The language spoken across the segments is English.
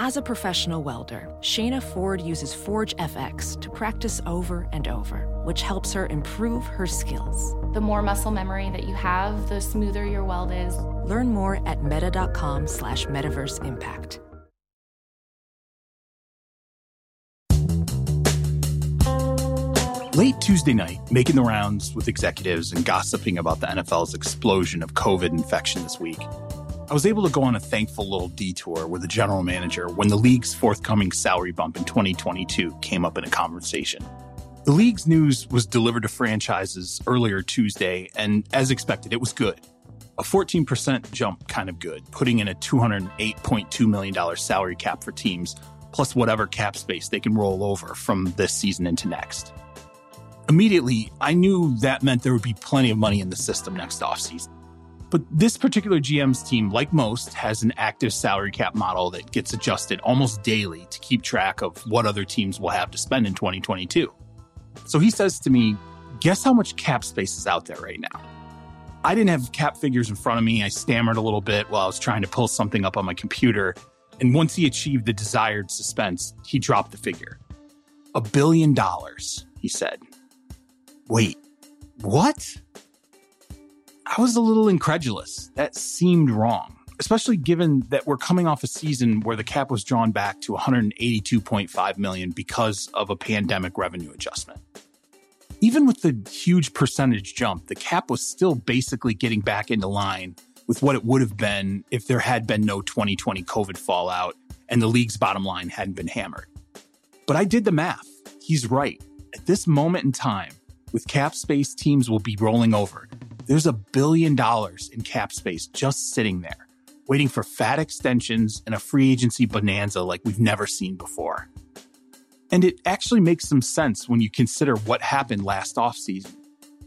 As a professional welder, Shayna Ford uses Forge FX to practice over and over, which helps her improve her skills. The more muscle memory that you have, the smoother your weld is. Learn more at meta.com slash metaverse impact. Late Tuesday night, making the rounds with executives and gossiping about the NFL's explosion of COVID infection this week, I was able to go on a thankful little detour with the general manager when the league's forthcoming salary bump in 2022 came up in a conversation. The league's news was delivered to franchises earlier Tuesday, and as expected, it was good. A 14% jump, kind of good, putting in a $208.2 million salary cap for teams, plus whatever cap space they can roll over from this season into next. Immediately, I knew that meant there would be plenty of money in the system next offseason. But this particular GM's team, like most, has an active salary cap model that gets adjusted almost daily to keep track of what other teams will have to spend in 2022. So he says to me, Guess how much cap space is out there right now? I didn't have cap figures in front of me. I stammered a little bit while I was trying to pull something up on my computer. And once he achieved the desired suspense, he dropped the figure. A billion dollars, he said. Wait, what? I was a little incredulous. That seemed wrong, especially given that we're coming off a season where the cap was drawn back to 182.5 million because of a pandemic revenue adjustment. Even with the huge percentage jump, the cap was still basically getting back into line with what it would have been if there had been no 2020 COVID fallout and the league's bottom line hadn't been hammered. But I did the math. He's right. At this moment in time, with cap space, teams will be rolling over there's a billion dollars in cap space just sitting there, waiting for fat extensions and a free agency bonanza like we've never seen before. And it actually makes some sense when you consider what happened last offseason.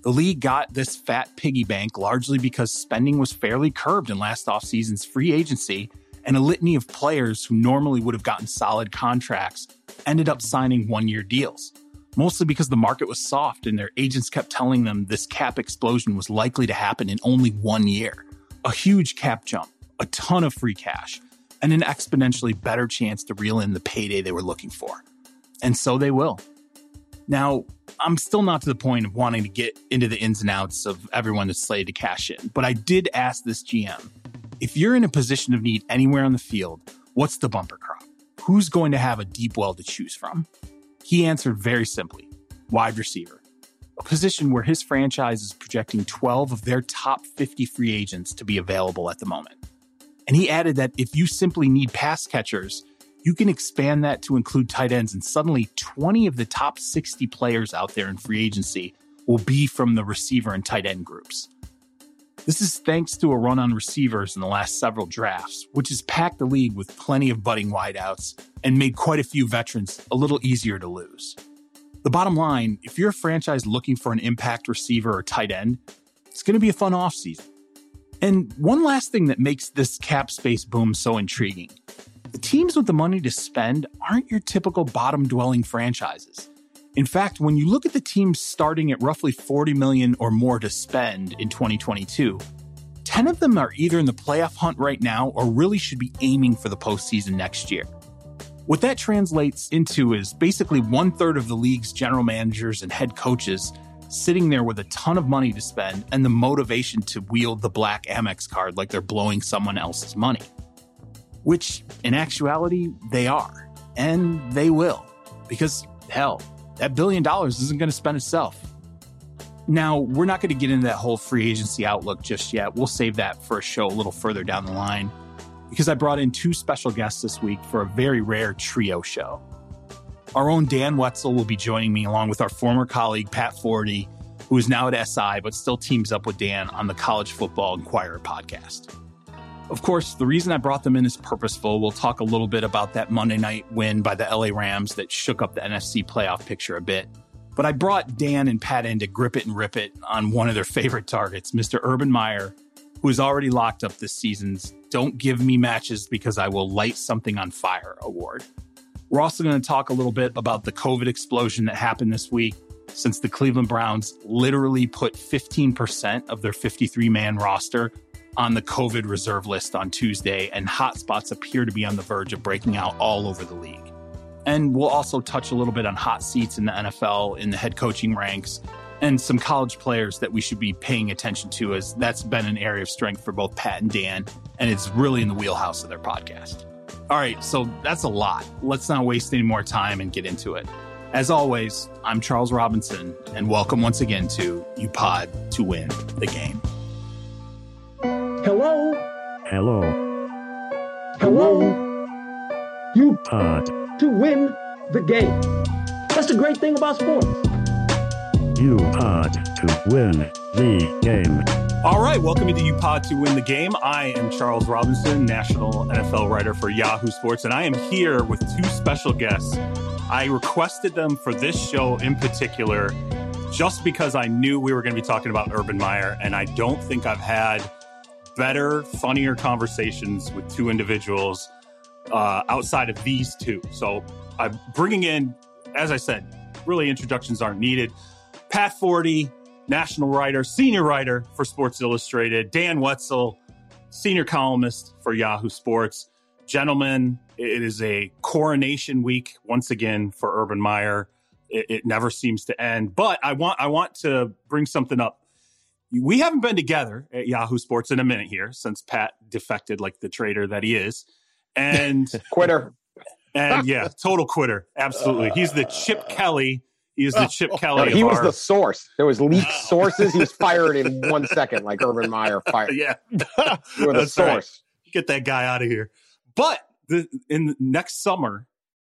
The league got this fat piggy bank largely because spending was fairly curbed in last offseason's free agency, and a litany of players who normally would have gotten solid contracts ended up signing one year deals mostly because the market was soft and their agents kept telling them this cap explosion was likely to happen in only one year. A huge cap jump, a ton of free cash, and an exponentially better chance to reel in the payday they were looking for. And so they will. Now, I'm still not to the point of wanting to get into the ins and outs of everyone that's slated to cash in, but I did ask this GM if you're in a position of need anywhere on the field, what's the bumper crop? Who's going to have a deep well to choose from? He answered very simply wide receiver, a position where his franchise is projecting 12 of their top 50 free agents to be available at the moment. And he added that if you simply need pass catchers, you can expand that to include tight ends, and suddenly 20 of the top 60 players out there in free agency will be from the receiver and tight end groups. This is thanks to a run on receivers in the last several drafts, which has packed the league with plenty of budding wideouts and made quite a few veterans a little easier to lose. The bottom line if you're a franchise looking for an impact receiver or tight end, it's going to be a fun offseason. And one last thing that makes this cap space boom so intriguing the teams with the money to spend aren't your typical bottom dwelling franchises. In fact, when you look at the teams starting at roughly 40 million or more to spend in 2022, 10 of them are either in the playoff hunt right now or really should be aiming for the postseason next year. What that translates into is basically one third of the league's general managers and head coaches sitting there with a ton of money to spend and the motivation to wield the black Amex card like they're blowing someone else's money. Which, in actuality, they are. And they will. Because, hell, that billion dollars isn't going to spend itself. Now, we're not going to get into that whole free agency outlook just yet. We'll save that for a show a little further down the line because I brought in two special guests this week for a very rare trio show. Our own Dan Wetzel will be joining me along with our former colleague Pat Forde, who is now at SI but still teams up with Dan on the College Football Enquirer podcast. Of course, the reason I brought them in is purposeful. We'll talk a little bit about that Monday night win by the LA Rams that shook up the NFC playoff picture a bit. But I brought Dan and Pat in to grip it and rip it on one of their favorite targets, Mr. Urban Meyer, who is already locked up this season's Don't Give Me Matches Because I Will Light Something on Fire award. We're also going to talk a little bit about the COVID explosion that happened this week since the Cleveland Browns literally put 15% of their 53 man roster on the COVID reserve list on Tuesday, and hotspots appear to be on the verge of breaking out all over the league. And we'll also touch a little bit on hot seats in the NFL, in the head coaching ranks, and some college players that we should be paying attention to, as that's been an area of strength for both Pat and Dan, and it's really in the wheelhouse of their podcast. All right, so that's a lot. Let's not waste any more time and get into it. As always, I'm Charles Robinson, and welcome once again to You Pod to win the game. Hello? Hello. Hello? You Pod. to win the game. That's the great thing about sports. You pod to win the game. All right, welcome to UPod to win the game. I am Charles Robinson, national NFL writer for Yahoo Sports, and I am here with two special guests. I requested them for this show in particular just because I knew we were going to be talking about Urban Meyer, and I don't think I've had better, funnier conversations with two individuals uh, outside of these two. So I'm bringing in, as I said, really introductions aren't needed. Pat Forde, national writer, senior writer for Sports Illustrated, Dan Wetzel, senior columnist for Yahoo Sports. Gentlemen, it is a coronation week once again for Urban Meyer. It, it never seems to end. But I want I want to bring something up we haven't been together at Yahoo Sports in a minute here since Pat defected like the traitor that he is. And quitter. And yeah, total quitter. Absolutely. He's the Chip Kelly. He is the Chip Kelly. He was our, the source. There was leaked sources. He was fired in one second, like Urban Meyer fired. Yeah. You were the That's right. source. Get that guy out of here. But the, in the next summer,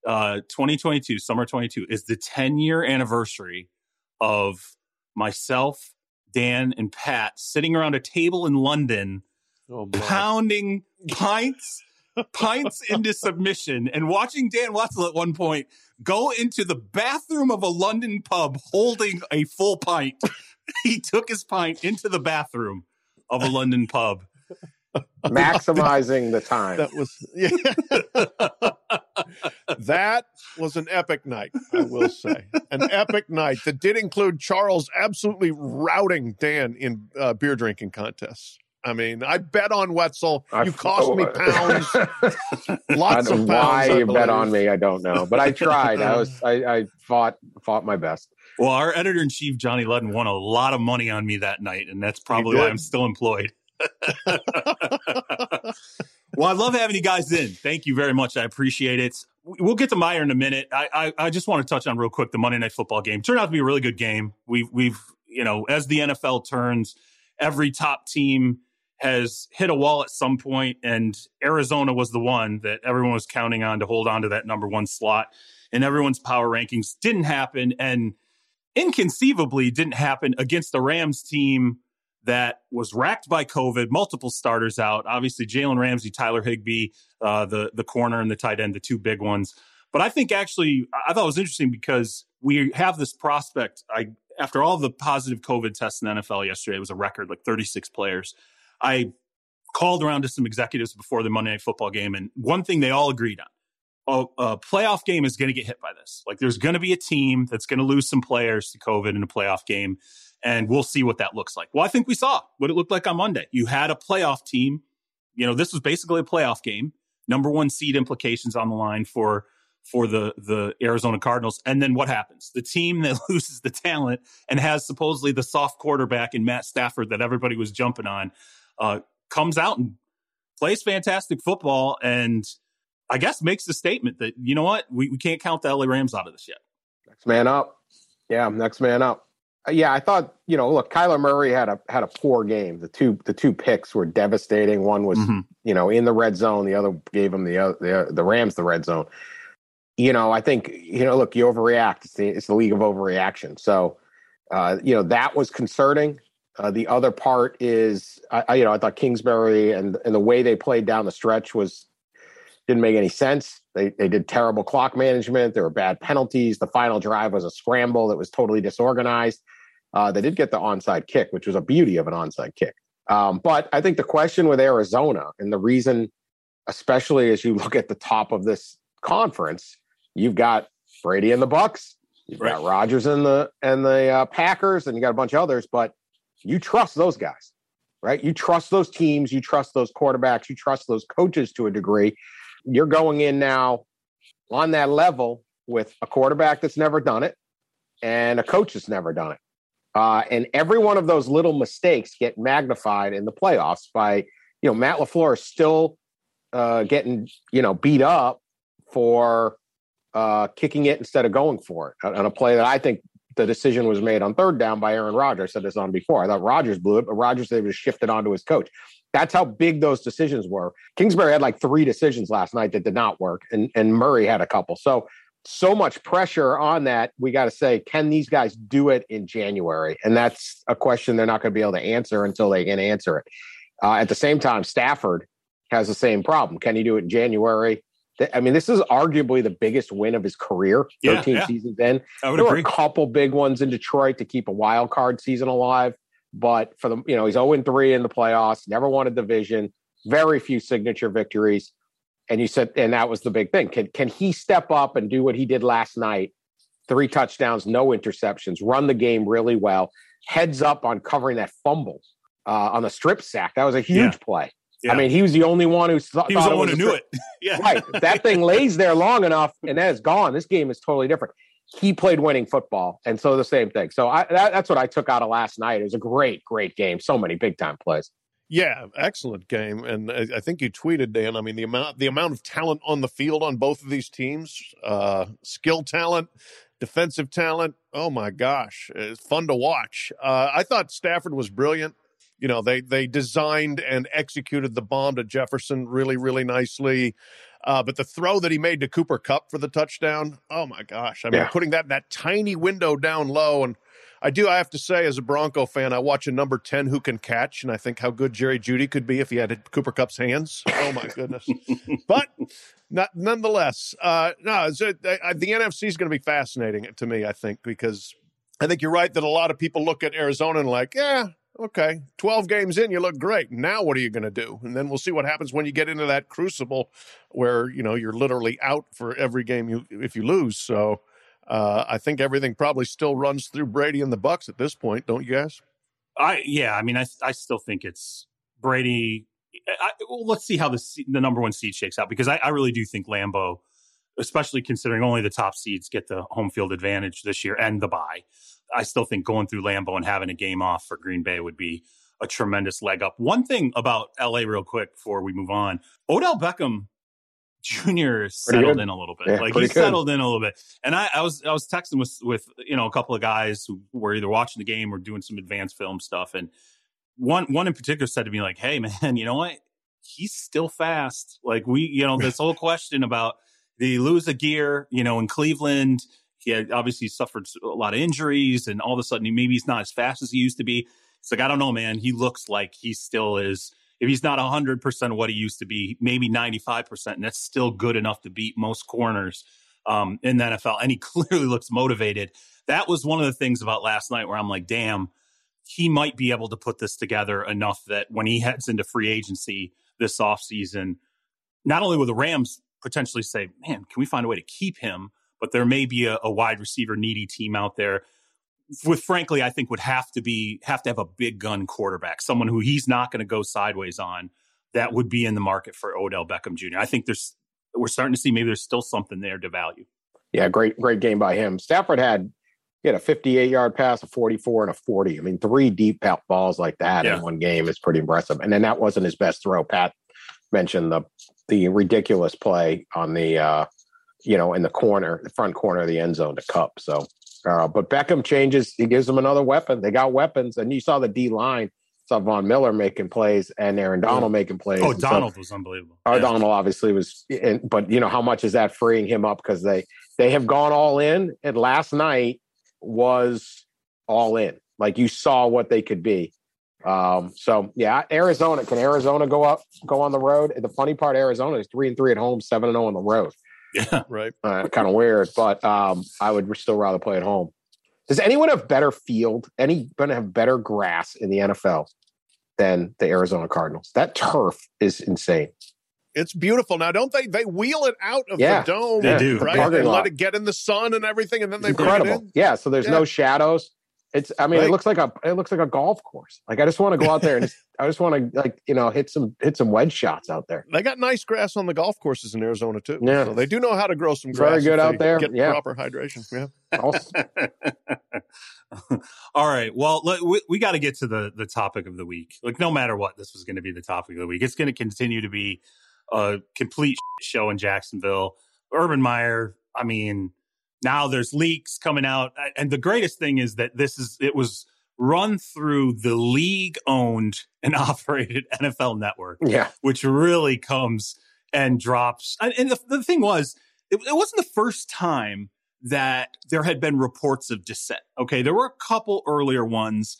uh, 2022, summer 22, is the 10 year anniversary of myself, Dan, and Pat sitting around a table in London Oh, pounding pints, pints into submission, and watching Dan Wetzel at one point go into the bathroom of a London pub holding a full pint. he took his pint into the bathroom of a London pub. Maximizing the time. That was yeah. that was an epic night, I will say. An epic night that did include Charles absolutely routing Dan in uh, beer drinking contests. I mean, I bet on Wetzel. I- You cost me pounds, I lots don't of pounds. why I you bet on me, I don't know. But I tried. I was I, I fought fought my best. Well, our editor in chief, Johnny Ludden, won a lot of money on me that night, and that's probably why. I'm still employed. Well, I love having you guys in. Thank you very much. I appreciate it. We'll get to Meyer in a minute. I, I, I just want to touch on real quick the Monday Night Football game. Turned out to be a really good game. We've, we've, you know, as the NFL turns, every top team has hit a wall at some point, and Arizona was the one that everyone was counting on to hold on to that number one slot. And everyone's power rankings didn't happen, and inconceivably didn't happen against the Rams team that was racked by COVID, multiple starters out. Obviously, Jalen Ramsey, Tyler Higbee, uh, the the corner and the tight end, the two big ones. But I think actually, I thought it was interesting because we have this prospect. I after all the positive COVID tests in the NFL yesterday, it was a record, like 36 players. I called around to some executives before the Monday Night Football game, and one thing they all agreed on: a, a playoff game is going to get hit by this. Like, there's going to be a team that's going to lose some players to COVID in a playoff game, and we'll see what that looks like. Well, I think we saw what it looked like on Monday. You had a playoff team. You know, this was basically a playoff game. Number one seed implications on the line for for the the Arizona Cardinals. And then what happens? The team that loses the talent and has supposedly the soft quarterback in Matt Stafford that everybody was jumping on uh, comes out and plays fantastic football and I guess makes the statement that you know what we, we can't count the LA Rams out of this yet. Next man up. Yeah, next man up. Uh, Yeah, I thought you know. Look, Kyler Murray had a had a poor game. The two the two picks were devastating. One was Mhm. you know in the red zone. The other gave him the the the Rams the red zone. You know, I think you know. Look, you overreact. It's the it's the league of overreaction. So, uh, you know that was concerning. Uh, the other part is, I, I you know I thought Kingsbury and and the way they played down the stretch was didn't make any sense. They they did terrible clock management. There were bad penalties. The final drive was a scramble that was totally disorganized. Uh, they did get the onside kick, which was a beauty of an onside kick. Um, but I think the question with Arizona and the reason, especially as you look at the top of this conference, you've got Brady and the Bucks, you've got Rodgers and the and the uh, Packers, and you got a bunch of others. But you trust those guys. right? You trust those teams, you trust those quarterbacks, you trust those coaches to a degree. You're going in now on that level with a quarterback that's never done it and a coach that's never done it. Uh, and every one of those little mistakes get magnified in the playoffs by, you know, Matt LaFleur is still uh, getting, you know, beat up for uh, kicking it instead of going for it on a play that I think the decision was made on third down by Aaron Rodgers. I said this on before. I thought Rodgers blew it, but Rodgers able to shift it onto his coach. That's how big those decisions were. Kingsbury had like three decisions last night that did not work, and and Murray had a couple. So so much pressure on that. We got to say, can these guys do it in January? And that's a question they're not going to be able to answer until they can answer it. Uh, at the same time, Stafford has the same problem. Can he do it in January? I mean, this is arguably the biggest win of his career, 13 yeah, yeah. seasons in. there agree. were a couple big ones in Detroit to keep a wild card season alive. But for the, you know, he's 0 3 in the playoffs, never won a division, very few signature victories. And you said, and that was the big thing. Can can he step up and do what he did last night? Three touchdowns, no interceptions, run the game really well, heads up on covering that fumble uh, on the strip sack. That was a huge yeah. play. Yeah. I mean, he was the only one who thought he was the one who knew it. yeah, right. That thing lays there long enough, and that is gone. This game is totally different. He played winning football, and so the same thing. So I, that, that's what I took out of last night. It was a great, great game. So many big time plays. Yeah, excellent game, and I, I, think you tweeted Dan. I mean, the amount the amount of talent on the field on both of these teams, uh, skill talent, defensive talent. Oh my gosh, it's fun to watch. Uh, I thought Stafford was brilliant. You know, they they designed and executed the bomb to Jefferson really, really nicely. Uh, but the throw that he made to Cooper Kupp for the touchdown, oh my gosh! I mean, yeah. putting that that tiny window down low and I do. I have to say, as a Bronco fan, I watch a number ten who can catch, and I think how good Jerry Jeudy could be if he had Cooper Kupp's hands. Oh my goodness! but not nonetheless, uh, no. It, uh, the NFC is going to be fascinating to me. I think because I think you're right that a lot of people look at Arizona and like, yeah, okay, 12 games in, you look great. Now what are you going to do? And then we'll see what happens when you get into that crucible where, you know, you're literally out for every game you if you lose. So uh, I think everything probably still runs through Brady and the Bucks at this point, don't you guys? I yeah, I mean, I I still think it's Brady. I, well, let's see how the the number one seed shakes out because I, I really do think Lambeau, especially considering only the top seeds get the home field advantage this year and the bye. I still think going through Lambeau and having a game off for Green Bay would be a tremendous leg up. One thing about LA, real quick, before we move on, Odell Beckham Junior settled in a little bit. Yeah, like he good. settled in a little bit. And I, I, was I was texting with with you know a couple of guys who were either watching the game or doing some advanced film stuff. And one one in particular said to me like, "Hey man, you know what? He's still fast. Like we, you know, this whole question about did he lose a gear? You know, in Cleveland, he had obviously suffered a lot of injuries, and all of a sudden, maybe he's not as fast as he used to be. It's like I don't know, man. He looks like he still is." If he's not 100% what he used to be, maybe 95%, and that's still good enough to beat most corners um, in the NFL. And he clearly looks motivated. That was one of the things about last night where I'm like, damn, he might be able to put this together enough that when he heads into free agency this offseason, not only will the Rams potentially say, man, can we find a way to keep him? But there may be a, a wide receiver needy team out there with frankly, I think would have to be have to have a big gun quarterback, someone who he's not going to go sideways on. That would be in the market for Odell Beckham Jr. I think there's we're starting to see maybe there's still something there to value. Yeah, great great game by him. Stafford had he had a 58 yard pass, a 44, and a 40. I mean, three deep balls like that yeah. in one game is pretty impressive. And then that wasn't his best throw. Pat mentioned the the ridiculous play on the uh, you know in the corner, the front corner of the end zone to Kupp. So uh, but Beckham changes. He gives them another weapon. They got weapons, and you saw the D line. Saw Von Miller making plays and Aaron Donald making plays. Oh, Donald so, was unbelievable. Our yeah. Donald obviously was, in, but you know how much is that freeing him up because they they have gone all in, and last night was all in. Like you saw what they could be. Um, so yeah, Arizona can Arizona go up, go on the road. The funny part, Arizona is three and three at home, seven and zero oh on the road. Yeah, right. Uh, kind of weird, but um, I would still rather play at home. Does anyone have better field? Anyone have better grass in the NFL than the Arizona Cardinals? That turf is insane. It's beautiful. Now, don't they? They wheel it out of yeah, the dome. They do, right? And let it get in the sun and everything, and then they incredible. bring it in. Yeah, so there's yeah. no shadows. It's. I mean, Right. it looks like a. It looks like a golf course. Like I just want to go out there and just. I just want to like you know hit some hit some wedge shots out there. They got nice grass on the golf courses in Arizona too. Yeah. So they do know how to grow some Very grass. good out there. Get Yeah. proper hydration. Yeah. Also, All right. Well, let, we, we got to get to the the topic of the week. Like, no matter what, this was going to be the topic of the week. It's going to continue to be a complete show in Jacksonville. Urban Meyer. I mean, now there's leaks coming out, and the greatest thing is that this is it was run through the league owned and operated NFL network yeah. which really comes and drops. And, the, the thing was, it, it wasn't the first time that there had been reports of dissent. Okay, there were a couple earlier ones,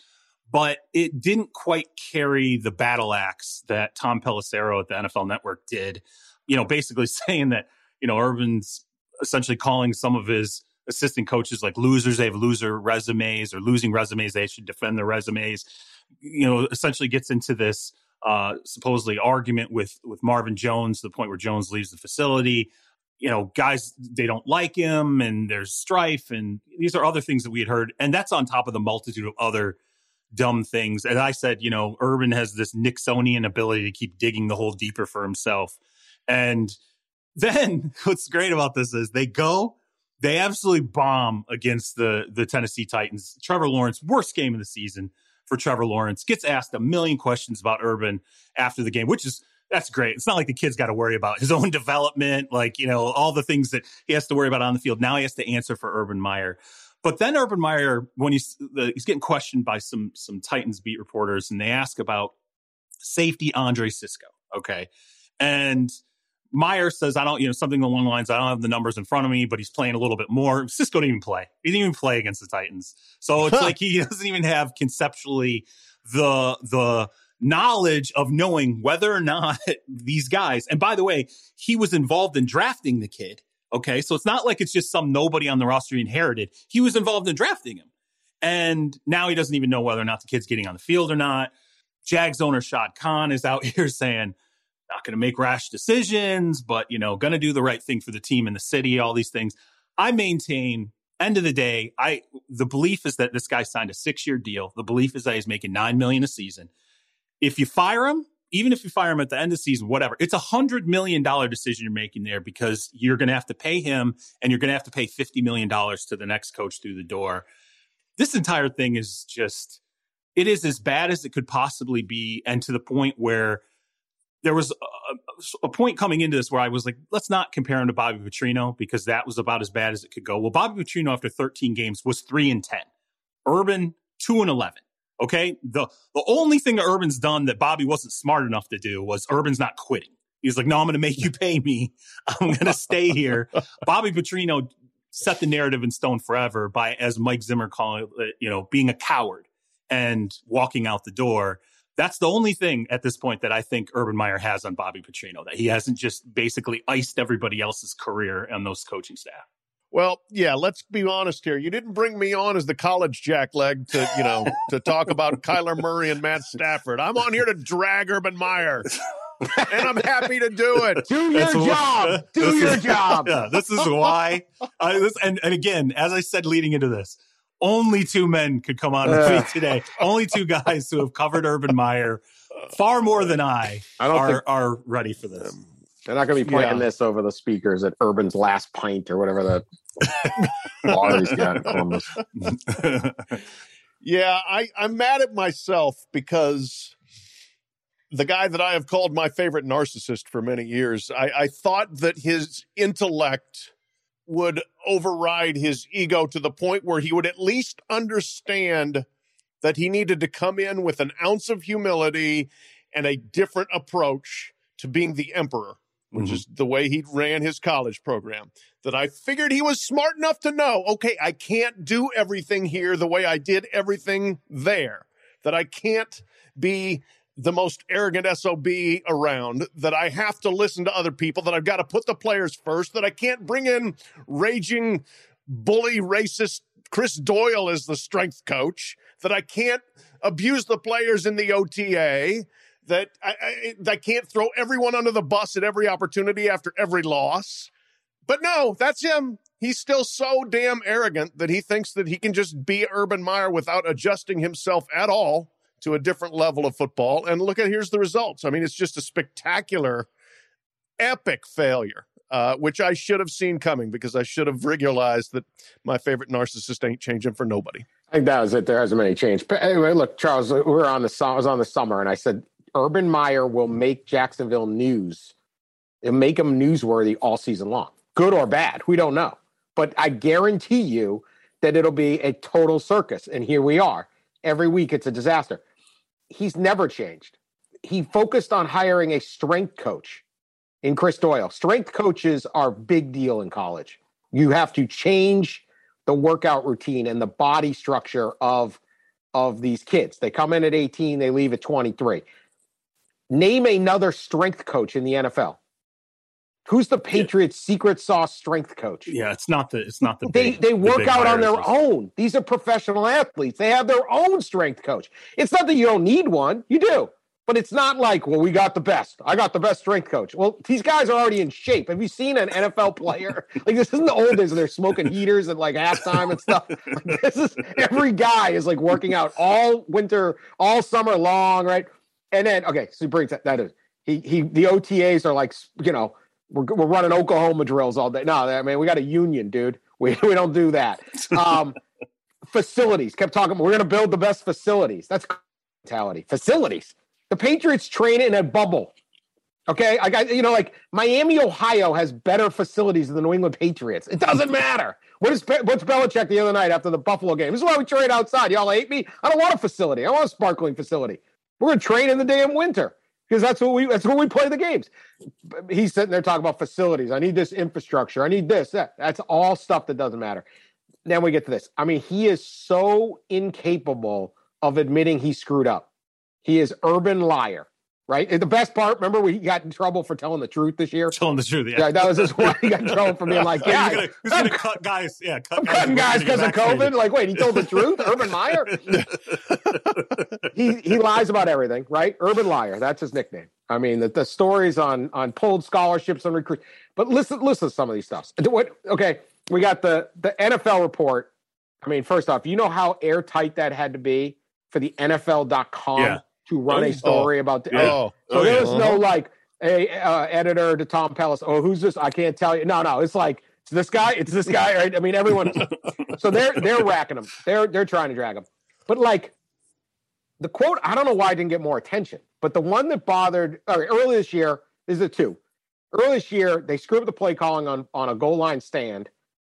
but it didn't quite carry the battle axe that Tom Pelissero at the NFL Network did. You know, basically saying that you know Urban's essentially calling some of his assistant coaches like losers. They have loser resumes or losing resumes. They should defend their resumes. You know, essentially gets into this uh, supposedly argument with with Marvin Jones to the point where Jones leaves the facility. You know, guys they don't like him, and there's strife, and these are other things that we had heard, and that's on top of the multitude of other dumb things. And I said, you know, Urban has this Nixonian ability to keep digging the hole deeper for himself, and then what's great about this is they go. They absolutely bomb against the the Tennessee Titans. Trevor Lawrence, worst game of the season for Trevor Lawrence. Gets asked a million questions about Urban after the game, which is that's great. It's not like the kid's got to worry about his own development, like, you know, all the things that he has to worry about on the field. Now he has to answer for Urban Meyer. But then Urban Meyer, when he's the, he's getting questioned by some some Titans beat reporters, and they ask about safety Andre Cisco. Okay. And Meyer says, I don't, you know, something along the lines, I don't have the numbers in front of me, but he's playing a little bit more. Cisco didn't even play. He didn't even play against the Titans. So it's like he doesn't even have conceptually the the knowledge of knowing whether or not these guys, and by the way, he was involved in drafting the kid. Okay. So it's not like it's just some nobody on the roster he inherited. He was involved in drafting him. And now he doesn't even know whether or not the kid's getting on the field or not. Jags owner Shad Khan is out here saying, not going to make rash decisions, but you know, going to do the right thing for the team and the city, all these things. I maintain end of the day, I the belief is that this guy signed a 6-year deal. The belief is that he's making 9 million a season. If you fire him, even if you fire him at the end of the season, whatever, it's a hundred million dollar decision you're making there because you're going to have to pay him and you're going to have to pay $50 million to the next coach through the door. This entire thing is just, it is as bad as it could possibly be. And to the point where there was a, a point coming into this where I was like, let's not compare him to Bobby Petrino because that was about as bad as it could go. Well, Bobby Petrino after 13 games was three and 10. Urban, two and 11. Okay. The, the only thing that Urban's done that Bobby wasn't smart enough to do was Urban's not quitting. He's like, no, I'm going to make you pay me. I'm going to stay here. Bobby Petrino set the narrative in stone forever by, as Mike Zimmer called it, you know, being a coward and walking out the door. That's the only thing at this point that I think Urban Meyer has on Bobby Petrino, that he hasn't just basically iced everybody else's career on those coaching staff. Well, yeah, let's be honest here. You didn't bring me on as the college jackleg to, you know, to talk about Kyler Murray and Matt Stafford. I'm on here to drag Urban Meyer. and I'm happy to do it. Do your That's wh- job. Do this your is- job. Yeah, this is why. I, this, and, and again, as I said leading into this, only two men could come on with me today. Only two guys who have covered Urban Meyer far more than I, I don't are, think are ready for this. Um, they're not going to be playing Yeah. this over the speakers at Urban's Last Pint or whatever the bar he's got in Columbus. Yeah, I, I'm mad at myself because the guy that I have called my favorite narcissist for many years, I, I thought that his intellect would override his ego to the point where he would at least understand that he needed to come in with an ounce of humility and a different approach to being the emperor, which Mhm. is the way he ran his college program. That I figured he was smart enough to know, okay, I can't do everything here the way I did everything there. That I can't be the most arrogant SOB around, that I have to listen to other people, that I've got to put the players first, that I can't bring in raging, bully, racist Chris Doyle as the strength coach, that I can't abuse the players in the OTA, that I, I, I can't throw everyone under the bus at every opportunity after every loss. But no, that's him. He's still so damn arrogant that he thinks that he can just be Urban Meyer without adjusting himself at all to a different level of football. And look at here's the results. I mean, it's just a spectacular, epic failure, uh, which I should have seen coming because I should have realized that my favorite narcissist ain't changing for nobody. I think that was it. There hasn't been any change. But anyway, look, Charles, we were on the I was on the summer, and I said Urban Meyer will make Jacksonville news. It'll make them newsworthy all season long, good or bad. We don't know, but I guarantee you that it'll be a total circus. And here we are. Every week, it's a disaster. He's never changed. He focused on hiring a strength coach in Chris Doyle. Strength coaches are big deal in college. You have to change the workout routine and the body structure of of these kids. They come in at 18, they leave at 23. Name another strength coach in the NFL. Who's the Patriots' secret sauce strength coach? Yeah, it's not the it's not the they big, they work big out on their own. These are professional athletes. They have their own strength coach. It's not that you don't need one. You do. But it's not like, well, we got the best. I got the best strength coach. Well, these guys are already in shape. Have you seen an NFL player? Like this isn't the old days they're smoking heaters at like halftime and stuff. Like, this is every guy is like working out all winter, all summer long, right? And then okay, so he brings that that is he he the OTAs are like you know we're we're running Oklahoma drills all day. No, I mean we got a union, dude. We we don't do that. Um, facilities kept talking. We're going to build the best facilities. That's mentality. Facilities. The Patriots train in a bubble. Okay, I got you know like Miami, Ohio has better facilities than the New England Patriots. It doesn't matter. What is what's Belichick the other night after the Buffalo game? This is why we trade outside. Y'all hate me. I don't want a facility. I want a sparkling facility. We're going to train in the damn winter because that's what we that's what we play the games. He's sitting there talking about facilities. I need this infrastructure. I need this. That. That's all stuff that doesn't matter. Then we get to this. I mean, he is so incapable of admitting he screwed up. He is urban liar, right? And the best part, remember we got in trouble for telling the truth this year? Telling the truth, yeah. Yeah, that was just why he got in trouble for being like, yeah, who's I'm, gonna cut guys? Yeah, cut I'm cutting guys because of COVID. Like, wait, he told the truth? Urban Meyer? he he lies about everything, right? Urban liar. That's his nickname. I mean, the, the stories on on pulled scholarships and recruits. But listen, listen to some of these stuffs. What? Okay, we got the the NFL report. I mean, first off, you know how airtight that had to be for the NFL.com Yeah. To run a story about the. Oh, So Oh, there yeah. no like a uh, editor to Tom Pellis. Oh, who's this? I can't tell you. No, no. It's like it's this guy. It's this guy. Right? I mean, everyone. so they're they're racking them. They're they're trying to drag them. But like the quote, I don't know why I didn't get more attention. But the one that bothered or early this year is the two. Early this year, they screw up the play calling on on a goal line stand,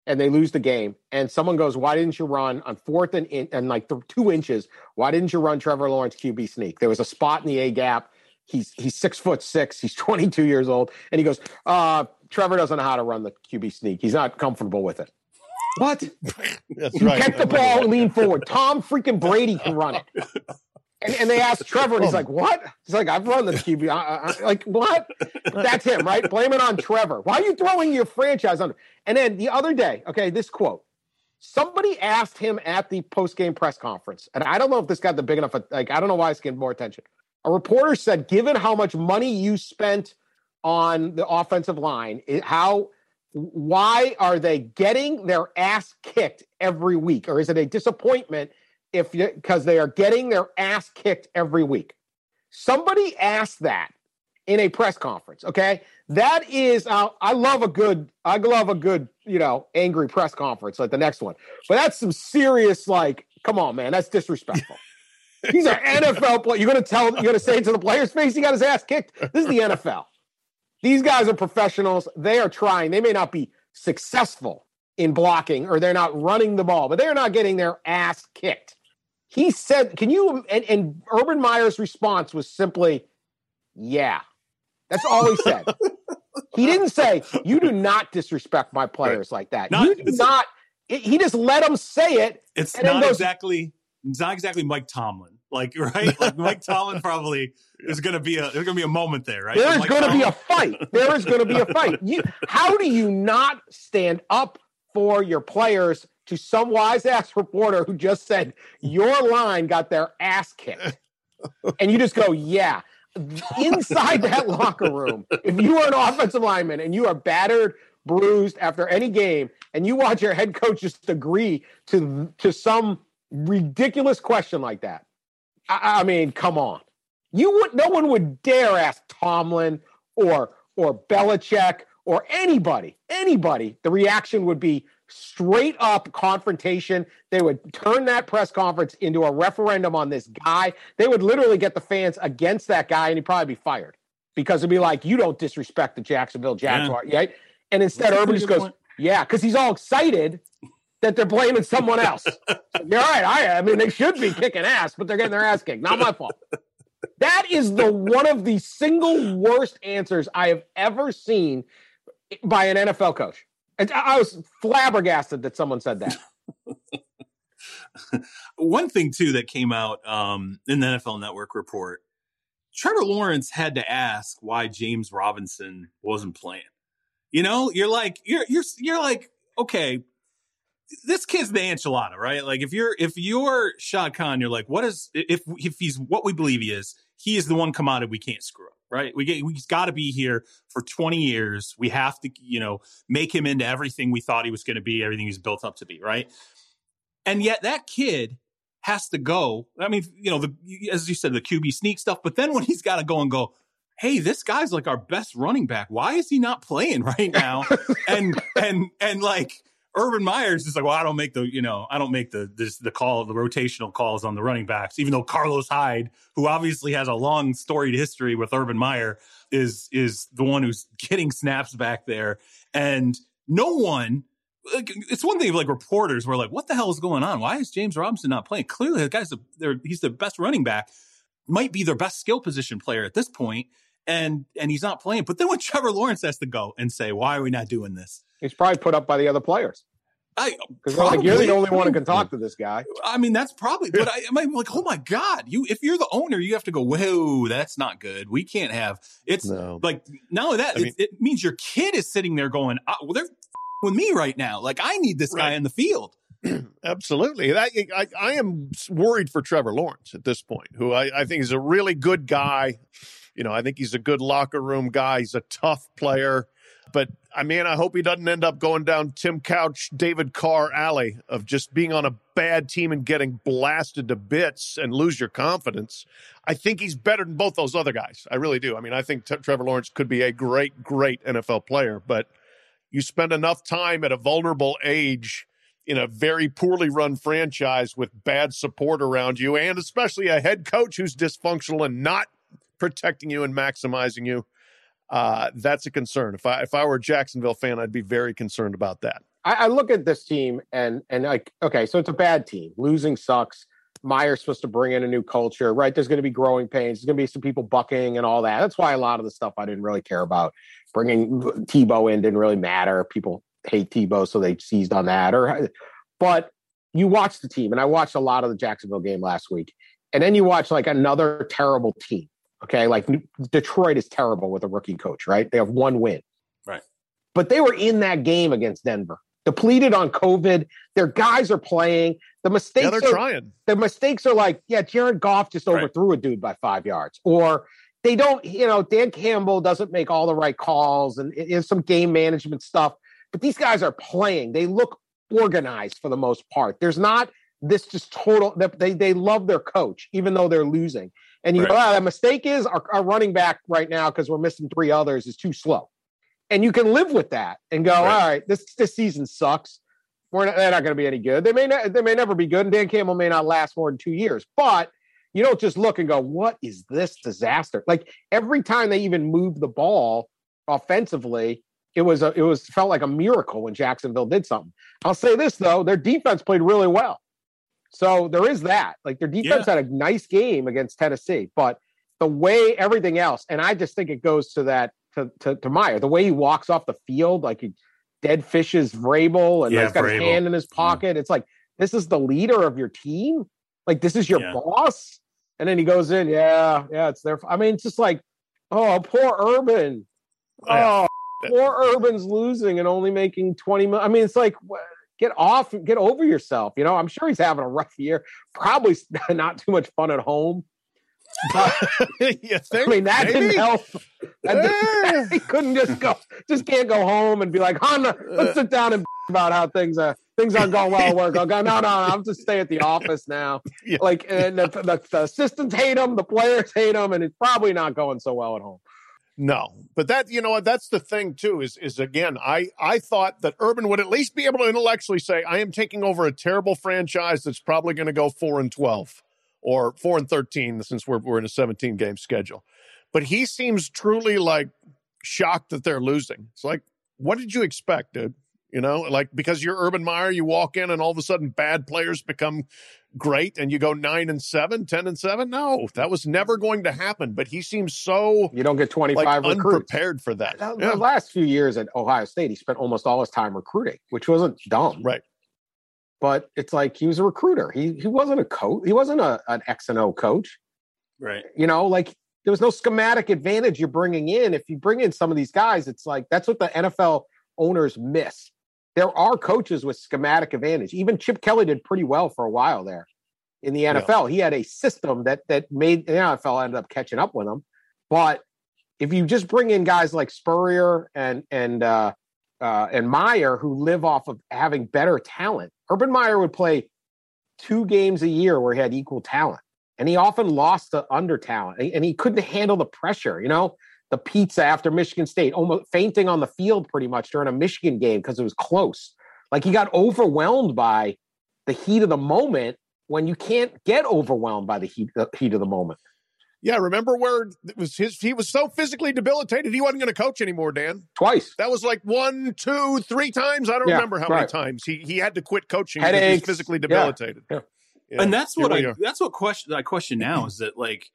and they lose the game. And someone goes, "Why didn't you run on fourth and in, and like th- two inches? Why didn't you run Trevor Lawrence QB sneak? There was a spot in the A gap. He's he's six foot six. He's 22 years old, and he goes, uh, Trevor doesn't know how to run the QB sneak. He's not comfortable with it. What? That's You right. catch the ball lean forward. Tom freaking Brady can run it. And, and they asked Trevor, and he's oh. like, "What?" He's like, "I've run the QB." I, I, like what? That's him, right? Blame it on Trevor. Why are you throwing your franchise under? And then the other day, okay, this quote. Somebody asked him at the post game press conference, and I don't know if this got the big enough. Like, I don't know why it's getting more attention. A reporter said, "Given how much money you spent on the offensive line, it, how why are they getting their ass kicked every week or is it a disappointment if you because they are getting their ass kicked every week somebody asked that in a press conference okay that is uh, i love a good i love a good you know angry press conference like the next one but that's some serious like come on man that's disrespectful these are nfl players you're gonna tell you're gonna say it to the player's face he got his ass kicked this is the nfl these guys are professionals. They are trying. They may not be successful in blocking or they're not running the ball, but they're not getting their ass kicked. He said, Can you? And, and Urban Meyer's response was simply, Yeah. That's all he said. he didn't say, You do not disrespect my players like that. Not- you do not. He just let them say it. It's And not goes- exactly it's not exactly Mike Tomlin. Like right, like Mike Tomlin probably is going to be a there's going to be a moment there, right? There is going to be a fight. There is going to be a fight. You, how do you not stand up for your players to some wise ass reporter who just said your line got their ass kicked? And you just go, yeah. Inside that locker room, if you are an offensive lineman and you are battered bruised after any game, and you watch your head coach just agree to to some ridiculous question like that. I, I mean, come on. You would no one would dare ask Tomlin or or Belichick or anybody, anybody. The reaction would be straight up confrontation. They would turn that press conference into a referendum on this guy. They would literally get the fans against that guy, and he'd probably be fired because it'd be like, "You don't disrespect the Jacksonville Jaguars, yeah. right?" And instead, That's Urban just goes, point. "Yeah," because he's all excited that they're blaming someone else. You're right. I, I mean, they should be kicking ass, but they're getting their ass kicked. Not my fault. That is the one of the single worst answers I have ever seen by an NFL coach. I was flabbergasted that someone said that. one thing too that came out um, in the NFL Network report, Trevor Lawrence had to ask why James Robinson wasn't playing. You know, you're like you're you're you're like okay, this kid's the enchilada, right? Like if you're if you're Shad Khan, you're like, what is if if he's what we believe he is, he is the one commodity we can't screw up, right? We get he's got to be here for 20 years. We have to, you know, make him into everything we thought he was going to be, everything he's built up to be, right? And yet that kid has to go. I mean, you know, the as you said, the QB sneak stuff, but then when he's got to go and go, hey, this guy's like our best running back. Why is he not playing right now? and and and like Urban Meyer's is like, well, I don't make the, you know, I don't make the this, the call, the rotational calls on the running backs, even though Carlos Hyde, who obviously has a long storied history with Urban Meyer, is is the one who's getting snaps back there. And no one like, it's one thing if like reporters were like, what the hell is going on? Why is James Robinson not playing? Clearly the guy's a, he's the best running back, might be their best skill position player at this point, and and he's not playing. But then when Trevor Lawrence has to go and say, why are we not doing this? He's probably put up by the other players. I because like you're the only one who can talk to this guy. I mean, that's probably. But I, am like, oh my god, you if you're the owner, you have to go. Whoa, that's not good. We can't have. It's no. like not only that, it, mean, it, means your kid is sitting there going, oh, well, they're with me right now. Like I need this right. guy in the field. Absolutely. That, I, I am worried for Trevor Lawrence at this point, who I, I think is a really good guy. You know, I think he's a good locker room guy. He's a tough player. But I mean, I hope he doesn't end up going down Tim Couch, David Carr alley of just being on a bad team and getting blasted to bits and lose your confidence. I think he's better than both those other guys. I really do. I mean, I think T- Trevor Lawrence could be a great, great NFL player, but you spend enough time at a vulnerable age in a very poorly run franchise with bad support around you, and especially a head coach who's dysfunctional and not protecting you and maximizing you uh, that's a concern. If I if I were a Jacksonville fan, I'd be very concerned about that. I, I look at this team and and like okay, so it's a bad team. Losing sucks. Meyer's supposed to bring in a new culture, right? There's going to be growing pains. There's going to be some people bucking and all that. That's why a lot of the stuff I didn't really care about. Bringing Tebow in didn't really matter. People hate Tebow, so they seized on that. Or, but you watch the team, and I watched a lot of the Jacksonville game last week, and then you watch like another terrible team Okay. Like Detroit is terrible with a rookie coach, right? They have one win. Right. But they were in that game against Denver, depleted on COVID. Their guys are playing. The mistakes yeah, they're are, trying. The mistakes are like, yeah, Jared Goff just overthrew right. a dude by five yards. Or they don't, you know, Dan Campbell doesn't make all the right calls and it's some game management stuff. But these guys are playing. They look organized for the most part. There's not this just total they they love their coach, even though they're losing. And you right. go, oh, the mistake is our, our running back right now, because we're missing three others, is too slow. And you can live with that and go, right. all right, this this season sucks. We're not, they're not going to be any good. They may not, they may never be good, and Dan Campbell may not last more than two years. But you don't just look and go, what is this disaster? Like every time they even moved the ball offensively, it was a, it was felt like a miracle when Jacksonville did something. I'll say this though, their defense played really well. So there is that. Like their defense yeah. had a nice game against Tennessee, but the way everything else, and I just think it goes to that to to, to Meyer, the way he walks off the field, like he dead fishes Vrabel and yeah, he's got Vrabel. his hand in his mm. pocket. It's like this is the leader of your team. Like this is your yeah. boss. And then he goes in, yeah, yeah, it's there. I mean, it's just like, oh, poor Urban. Oh, oh poor Urban's losing and only making 20 million. I mean, it's like get off, get over yourself. You know, I'm sure he's having a rough year. Probably not too much fun at home. But? I mean, that Maybe? didn't help. That he couldn't just go, just can't go home and be like, Honda, let's sit down and about how things are things aren't going well at work. I'll go, no, no, no, I'm just stay at the office now. Yeah. Like, and the, the, the assistants hate him, the players hate him, and it's probably not going so well at home. No, but that you know what that's the thing too is is again I I thought that Urban would at least be able to intellectually say I am taking over a terrible franchise that's probably going to go four and twelve or four and thirteen since we're we're in a seventeen game schedule, but he seems truly like shocked that they're losing. It's like what did you expect, dude? You know, like because you're Urban Meyer, you walk in and all of a sudden bad players become great and you go nine and seven, ten and seven. No, that was never going to happen. But he seems so You don't get 25 like recruits. unprepared for that. The, Yeah. the last few years at Ohio State, he spent almost all his time recruiting, which wasn't dumb. Right. But it's like he was a recruiter. He he wasn't a coach. He wasn't a, an X and O coach. Right. You know, like there was no schematic advantage you're bringing in. If you bring in some of these guys, it's like that's what the NFL owners miss. There are coaches with schematic advantage. Even Chip Kelly did pretty well for a while there in the Yeah. NFL. He had a system that that made the NFL ended up catching up with him. But if you just bring in guys like Spurrier and and uh, uh, and Meyer who live off of having better talent, Urban Meyer would play two games a year where he had equal talent, and he often lost to under talent, and he couldn't handle the pressure. You know, the pizza after Michigan State, almost fainting on the field pretty much during a Michigan game because it was close. Like he got overwhelmed by the heat of the moment when you can't get overwhelmed by the heat, the heat of the moment. Yeah, remember where it was his he was so physically debilitated he wasn't going to coach anymore, Dan. Twice. That was like one, two, three times. I don't Yeah, remember how many times he he had to quit coaching because he was Headaches. physically debilitated. Yeah. Yeah. and that's Here what I are. that's what question I question now is that like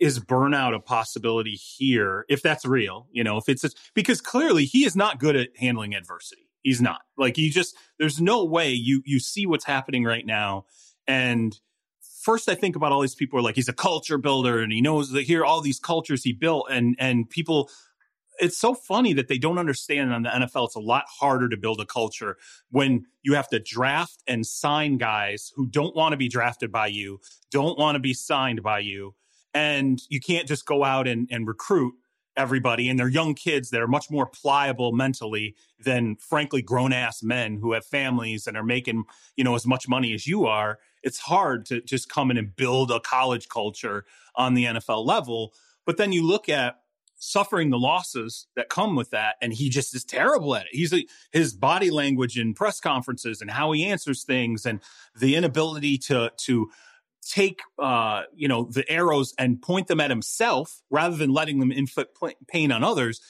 is burnout a possibility here if that's real you know if it's because clearly he is not good at handling adversity. He's not. Like you just there's no way you you see what's happening right now. And first I think about all these people are like he's a culture builder and he knows that here all these cultures he built and and people it's so funny that they don't understand on the NFL it's a lot harder to build a culture when you have to draft and sign guys who don't want to be drafted by you, don't want to be signed by you, and you can't just go out and, and recruit everybody and they're young kids that are much more pliable mentally than frankly grown ass men who have families and are making you know as much money as you are. It's hard to just come in and build a college culture on the NFL level but then you look at suffering the losses that come with that and he just is terrible at it. He's his body language in press conferences and how he answers things and the inability to to take uh you know the arrows and point them at himself rather than letting them inflict pain on others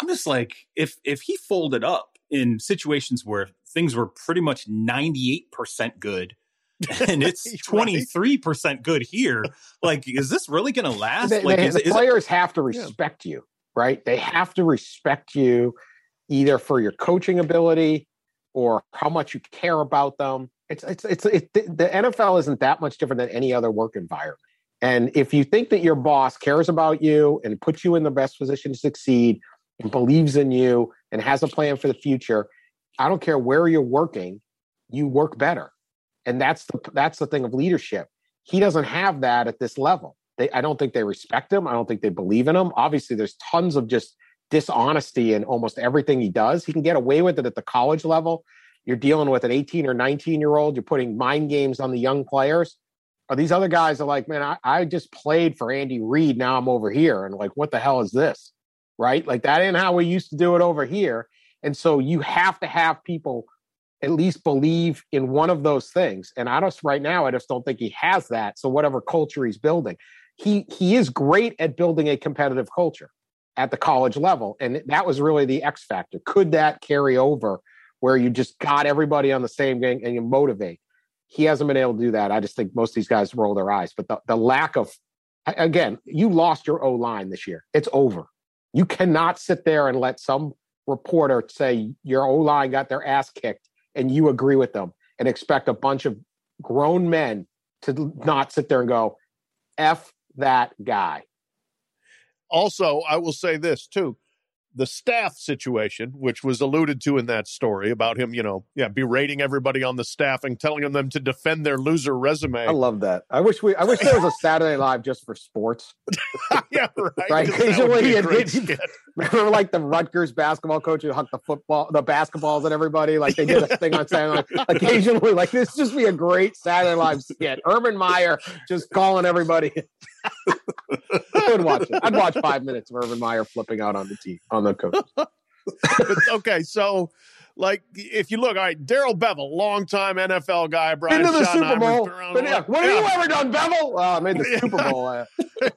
i'm just like if if he folded up in situations where things were pretty much 98% good and it's 23% good here like is this really going to last They- like they- is, the is it- players have to respect you, right? They have to respect you either for your coaching ability or how much you care about them. It's it's it's it, the NFL isn't that much different than any other work environment. And if you think that your boss cares about you and puts you in the best position to succeed and believes in you and has a plan for the future, I don't care where you're working, you work better. And that's the that's the thing of leadership. He doesn't have that at this level. They, I don't think they respect him. I don't think they believe in him. Obviously, there's tons of just dishonesty in almost everything he does. He can get away with it at the college level. You're dealing with an 18 or 19 year old. You're putting mind games on the young players. Or these other guys are like, man, I, I just played for Andy Reid. Now I'm over here. And like, what the hell is this? Right? Like, that ain't how we used to do it over here. And so you have to have people at least believe in one of those things. And I just right now, I just don't think he has that. So whatever culture he's building, he he is great at building a competitive culture at the college level. And that was really the X factor. Could that carry over where you just got everybody on the same game and you motivate? He hasn't been able to do that. I just think most of these guys roll their eyes. But the, the lack of again, you lost your O line this year. It's over. You cannot sit there and let some reporter say your O line got their ass kicked and you agree with them and expect a bunch of grown men to not sit there and go, F that guy. Also, I will say this too. The staff situation, which was alluded to in that story about him, you know, yeah, berating everybody on the staff and telling them to defend their loser resume. I love that. I wish we. I wish there was a Saturday Live just for sports. yeah, right. Right, 'cause that would be a occasionally great it- Remember, like the Rutgers basketball coach who hucked the football, the basketballs at everybody. Like they did a thing on Saturday Night. Occasionally, like this just be a great Saturday Live skit. Urban Meyer just calling everybody. I would watch it. I'd watch five minutes of Urban Meyer flipping out on the team on the coach. Okay, so like if you look, all right, Darrell Bevell, longtime NFL guy, Brian Into the Super Bowl. But yeah, what have you ever done, Bevell? Oh, I made the Yeah. Super Bowl. Uh,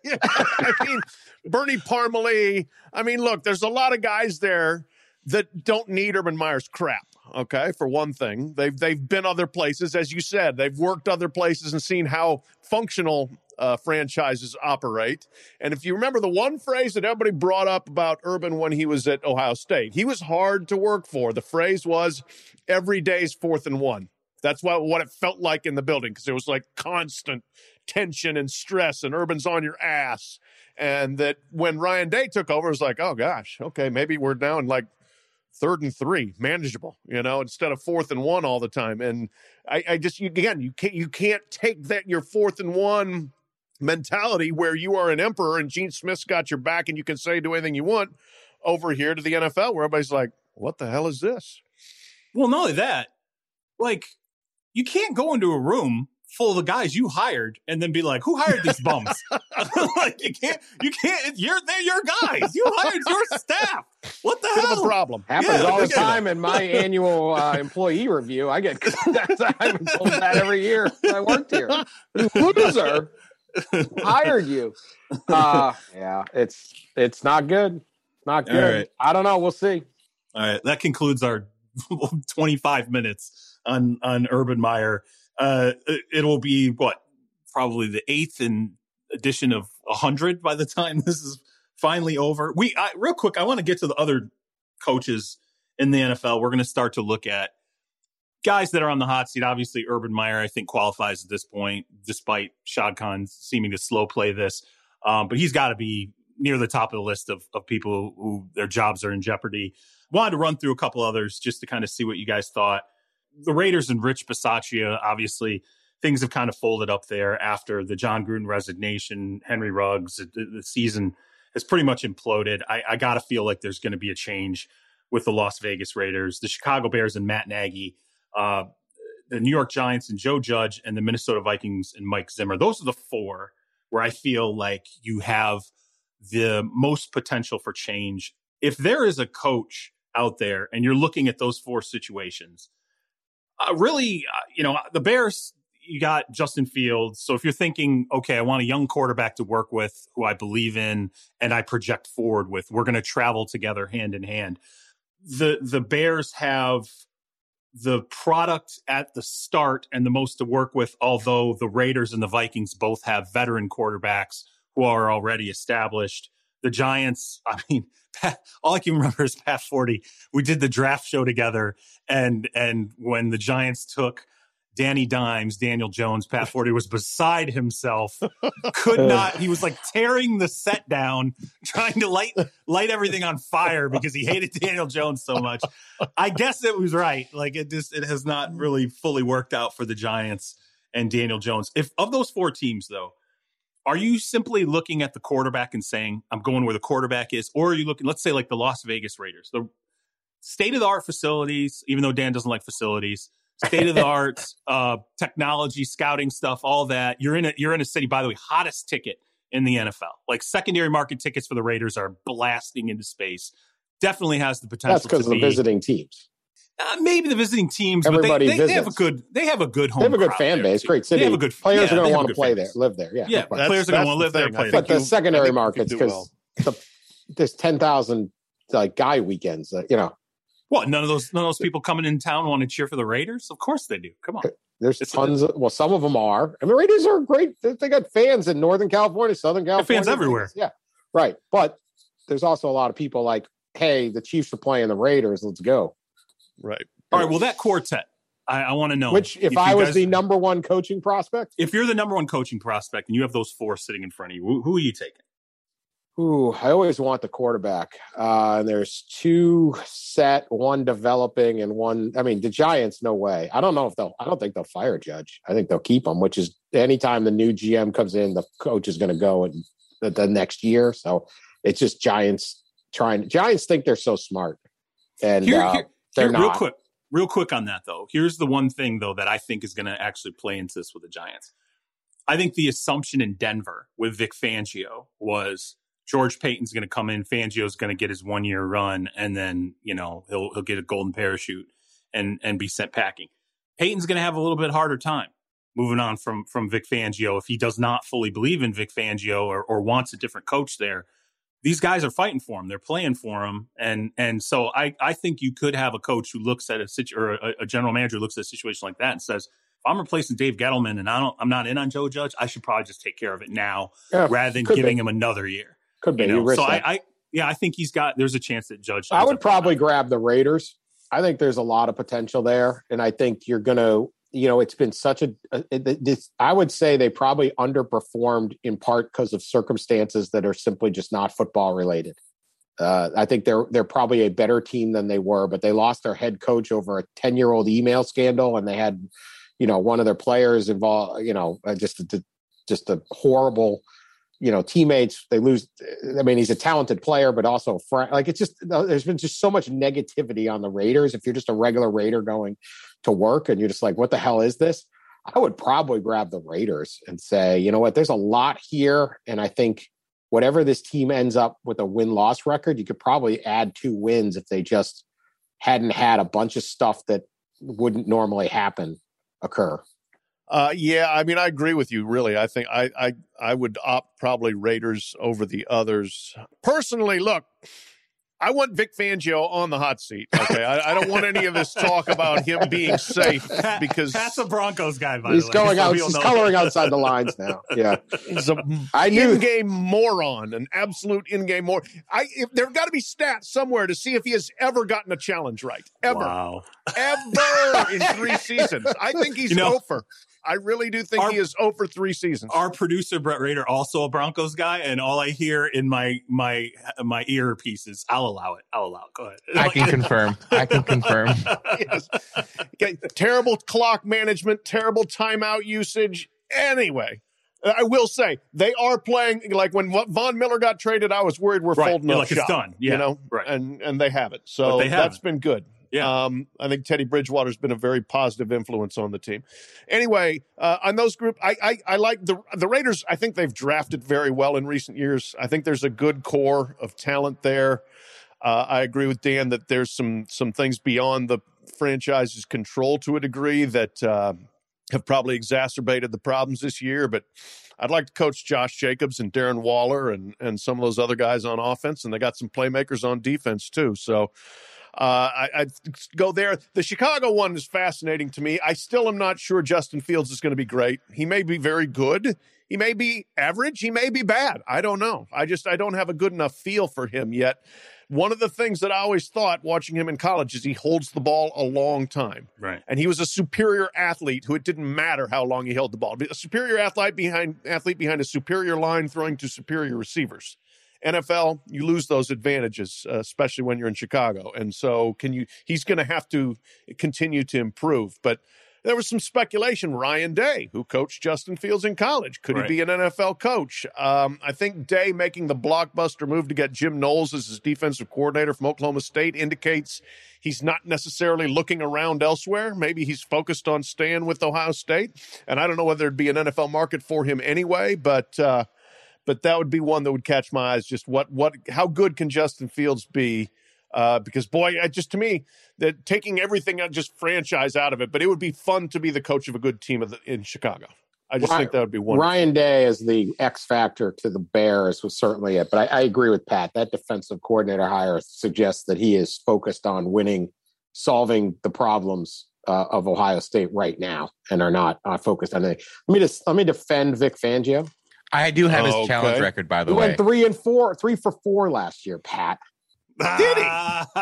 Yeah, I mean, Bernie Parmalee. I mean, look, there's a lot of guys there that don't need Urban Meyer's crap. Okay, for one thing, they've they've been other places, as you said, they've worked other places and seen how functional uh, franchises operate. And if you remember the one phrase that everybody brought up about Urban when he was at Ohio State, he was hard to work for. The phrase was "every day's fourth and one." That's what what it felt like in the building because it was like constant tension and stress, and Urban's on your ass. And that when Ryan Day took over, it was like, oh gosh, okay, maybe we're down like third and three, manageable, you know, instead of fourth and one all the time. And I, I just you, again, you can't you can't take that your fourth and one mentality where you are an emperor and Gene Smith's got your back and you can say do anything you want over here to the NFL where everybody's like, what the hell is this? Well, not only that, like you can't go into a room full of the guys you hired and then be like, "Who hired these bums?" like you can't, you can't. You're they're your guys. You hired your staff. What the Bit of hell? a problem. happens Yeah, all the look that. time in my annual uh, employee review. I get I'm told that every year I worked here. You loser hired you. Uh, yeah, it's it's not good. Not good. right. I don't know. We'll see. All right, that concludes our 25 minutes on on Urban Meyer. Uh, it- it'll be what probably the eighth in edition of 100 by the time this is finally over. We I, real quick, I want to get to the other coaches in the NFL. We're going to start to look at guys that are on the hot seat. Obviously, Urban Meyer, I think, qualifies at this point, despite Shad Khan seeming to slow play this. Um, but he's got to be near the top of the list of, of people who their jobs are in jeopardy. Wanted to run through a couple others just to kind of see what you guys thought. The Raiders and Rich Bisaccia, obviously, things have kind of folded up there after the Jon Gruden resignation, Henry Ruggs, the, the season has pretty much imploded. I, I got to feel like there's going to be a change with the Las Vegas Raiders, the Chicago Bears and Matt Nagy, uh, the New York Giants and Joe Judge, and the Minnesota Vikings and Mike Zimmer. Those are the four where I feel like you have the most potential for change. If there is a coach out there and you're looking at those four situations, uh, really, uh, you know, the Bears, you got Justin Fields. So if you're thinking, okay, I want a young quarterback to work with who I believe in and I project forward with, we're going to travel together hand in hand. The the Bears have the product at the start and the most to work with, although the Raiders and the Vikings both have veteran quarterbacks who are already established. The Giants, I mean, Pat, all I can remember is Pat Forde. We did the draft show together, and and when the Giants took Danny Dimes, Daniel Jones, Pat Forde was beside himself. Could uh. not. He was like tearing the set down, trying to light light everything on fire because he hated Daniel Jones so much. I guess it was right. Like it just it has not really fully worked out for the Giants and Daniel Jones. If of those four teams though, are you simply looking at the quarterback and saying, I'm going where the quarterback is? Or are you looking, let's say like the Las Vegas Raiders, the state of the art facilities, even though Dan doesn't like facilities, state of the art uh, technology, scouting stuff, all that. You're in a you're in a city, by the way, hottest ticket in the NFL. Like secondary market tickets for the Raiders are blasting into space. Definitely has the potential That's because of the visiting teams. Uh, maybe the visiting teams, Everybody but they, they, they have a good they have a good home. They have a good fan base, too. great city. They have a good Players yeah, are going to want to play fan there, live there. Yeah, Yeah, no players are going to want to live the there. thing. Play there. think but the you- secondary I think you markets because well. the there's ten thousand like guy weekends. Uh, you know, What? None of those none of those people coming in town want to cheer for the Raiders? Of course they do. Come on. there's It's- tons of well, some of them are. And the Raiders are great. They, they got fans in Northern California, Southern California, fans everywhere. Yeah, right. But there's also a lot of people like, hey, the Chiefs are playing the Raiders. Let's go. Right. All right. Well, that quartet, I, I want to know. Which, if, you I was guys- the number one coaching prospect, if you're the number one coaching prospect and you have those four sitting in front of you, who, who are you taking? Ooh, I always want the quarterback. Uh, and there's two set, one developing, and one. I mean, the Giants, no way. I don't know if they'll. I don't think they'll fire Judge. I think they'll keep him. Which is anytime the new GM comes in, the coach is going to go and the, the next year. So it's just Giants trying. Giants think they're so smart, and Here- uh, here- they're here, not. real quick, real quick on that though. Here's the one thing though that I think is going to actually play into this with the Giants. I think the assumption in Denver with Vic Fangio was George Paton's going to come in, Fangio's going to get his one year run, and then you know he'll he'll get a golden parachute and and be sent packing. Paton's going to have a little bit harder time moving on from from Vic Fangio if he does not fully believe in Vic Fangio or, or wants a different coach there. These guys are fighting for him. They're playing for him, and and so I I think you could have a coach who looks at a situ or a, a general manager looks at a situation like that and says, if I'm replacing Dave Gettleman and I don't I'm not in on Joe Judge, I should probably just take care of it now Yeah, rather than giving be. him another year. Could be. You know? So I. I yeah I think he's got there's a chance that Judge. I would probably grab the Raiders. I think there's a lot of potential there, and I think you're going to, you know, it's been such a. a- This, I would say they probably underperformed in part because of circumstances that are simply just not football related. Uh, I think they're they're probably a better team than they were, but they lost their head coach over a ten year old email scandal, and they had, you know, one of their players involved. You know, uh, just a, just a horrible you know teammates they lose i mean he's a talented player but also friend like it's just uh, there's been just so much negativity on the raiders. If you're just a regular raider going to work and you're just like what the hell is this? I would probably grab the raiders and say you know what? There's a lot here and i think whatever this team ends up with a win-loss record you could probably add two wins if they just hadn't had a bunch of stuff that wouldn't normally happen occur Uh, yeah, I mean, I agree with you. Really, I think I I I would opt probably Raiders over the others. Personally, look, I want Vic Fangio on the hot seat. Okay, I, I don't want any of this talk about him being safe because that's a Broncos guy. By he's the way, going so out he's coloring that. outside the lines now yeah he's a I knew- in-game moron, an absolute in-game moron. I if, there've got to be stats somewhere to see if he has ever gotten a challenge right, ever, Wow. ever in three seasons. I think he's You know- over. I really do think Our- he is oh over three seasons. Our producer Brett Rader also a Broncos guy, and all I hear in my my my earpiece is "I'll allow it. I'll allow it." Go ahead. I can confirm. I can confirm. yes. Okay, terrible clock management, terrible timeout usage. Anyway, uh, I will say they are playing like when Von Miller got traded. I was worried we're Right, folding yeah, up like it's shop, done. you know, right. and and they haven't. But So they that's haven't. been good. Yeah. Um, I think Teddy Bridgewater's been a very positive influence on the team. Anyway, uh, on those group, I, I I like the the Raiders. I think they've drafted very well in recent years. I think there's a good core of talent there. Uh, I agree with Dan that there's some some things beyond the franchise's control to a degree that uh, have probably exacerbated the problems this year. But I'd like to coach Josh Jacobs and Darren Waller and and some of those other guys on offense, and they got some playmakers on defense too. So. Uh, I, I'd go there. The Chicago one is fascinating to me. I still am not sure Justin Fields is going to be great. He may be very good. He may be average. He may be bad. I don't know. I just I don't have a good enough feel for him yet. One of the things that I always thought watching him in college is he holds the ball a long time. right. And he was a superior athlete who it didn't matter how long he held the ball. A superior athlete behind athlete behind a superior line throwing to superior receivers. NFL, you lose those advantages, uh, especially when you're in Chicago. And so, can you? He's going to have to continue to improve. But there was some speculation. Ryan Day, who coached Justin Fields in college, could Right. he be an NFL coach? Um, I think Day making the blockbuster move to get Jim Knowles as his defensive coordinator from Oklahoma State indicates he's not necessarily looking around elsewhere. Maybe he's focused on staying with Ohio State. And I don't know whether there'd be an NFL market for him anyway, but. Uh, but that would be one that would catch my eyes. Just what what how good can Justin Fields be? Uh, because boy, I, just to me, that taking everything out, just franchise out of it, but it would be fun to be the coach of a good team of the, in Chicago. I just Ry- think that would be one. Ryan Day as the X factor to the Bears was certainly it. But I, I agree with Pat. That defensive coordinator hire suggests that he is focused on winning, solving the problems uh, of Ohio State right now, and are not uh, focused on anything. Let me just let me defend Vic Fangio. I do have his Okay. challenge record, by He the way. went three and four, three for four last year. Pat, Did he?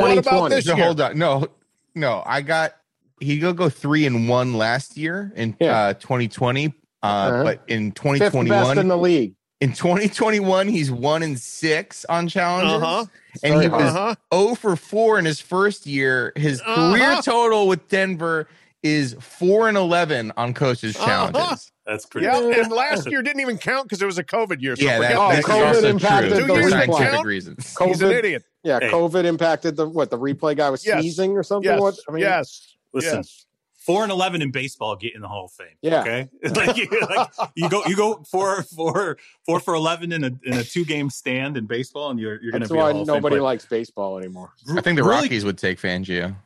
What about this No, year? hold on. No, no. I got he go go three and one last year in Yeah. uh 2020. Uh, Uh-huh. but in fifth best 2021, in the league. In 2021, he's one and six on challenges, Uh-huh. and he Very was Uh-huh. 0 for four in his first year. His career Uh-huh. total with Denver is four and 11 on coaches Uh-huh. challenges. That's pretty. Yeah, good. and last year didn't even count because it was a COVID year. So Yeah, that, Oh, that's COVID also impacted true the for replay. scientific Count? reasons. He's an COVID, idiot. yeah, Hey. COVID impacted the what the replay guy was Yes. sneezing or something. Yes, What I mean, yes, Listen, yes. four and eleven in baseball get in the Hall of Fame. Yeah. Okay. like, you, like, you go you go four four four for eleven in a in a two game stand in baseball, and you're you're going to be a why Hall nobody likes baseball anymore. I think the Really- Rockies would take Fangio.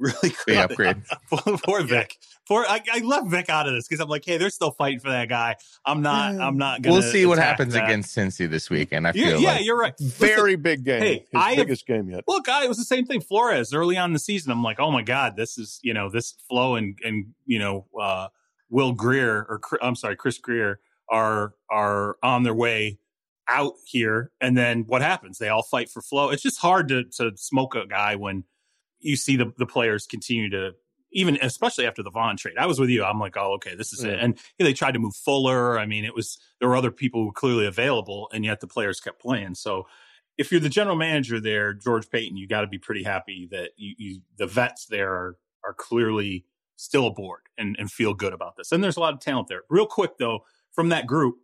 Really Big quick. upgrade. poor, poor Vic. Poor, I, I left Vic out of this because I'm like, hey, they're still fighting for that guy. I'm not. I'm not gonna. We'll see what happens that. against Cincy this weekend. I You- feel yeah, like you're right. Listen, Very big game. Hey, His I have- biggest game yet. Look, I, it was the same thing. Flores early on in the season. I'm like, oh my god, this is you know this flow and and you know uh, Will Grier or I'm sorry, Chris Grier are are on their way out here, and then what happens? They all fight for flow. It's just hard to to smoke a guy when you see the the players continue to. Even especially after the Von trade, I was with you. I'm like, oh, okay, this is it. Yeah. And yeah, they tried to move Fuller. I mean, it was there were other people who were clearly available, and yet the players kept playing. So if you're the general manager there, George Paton, you got to be pretty happy that you, you the vets there are are clearly still aboard and, and feel good about this. And there's a lot of talent there. Real quick though, from that group,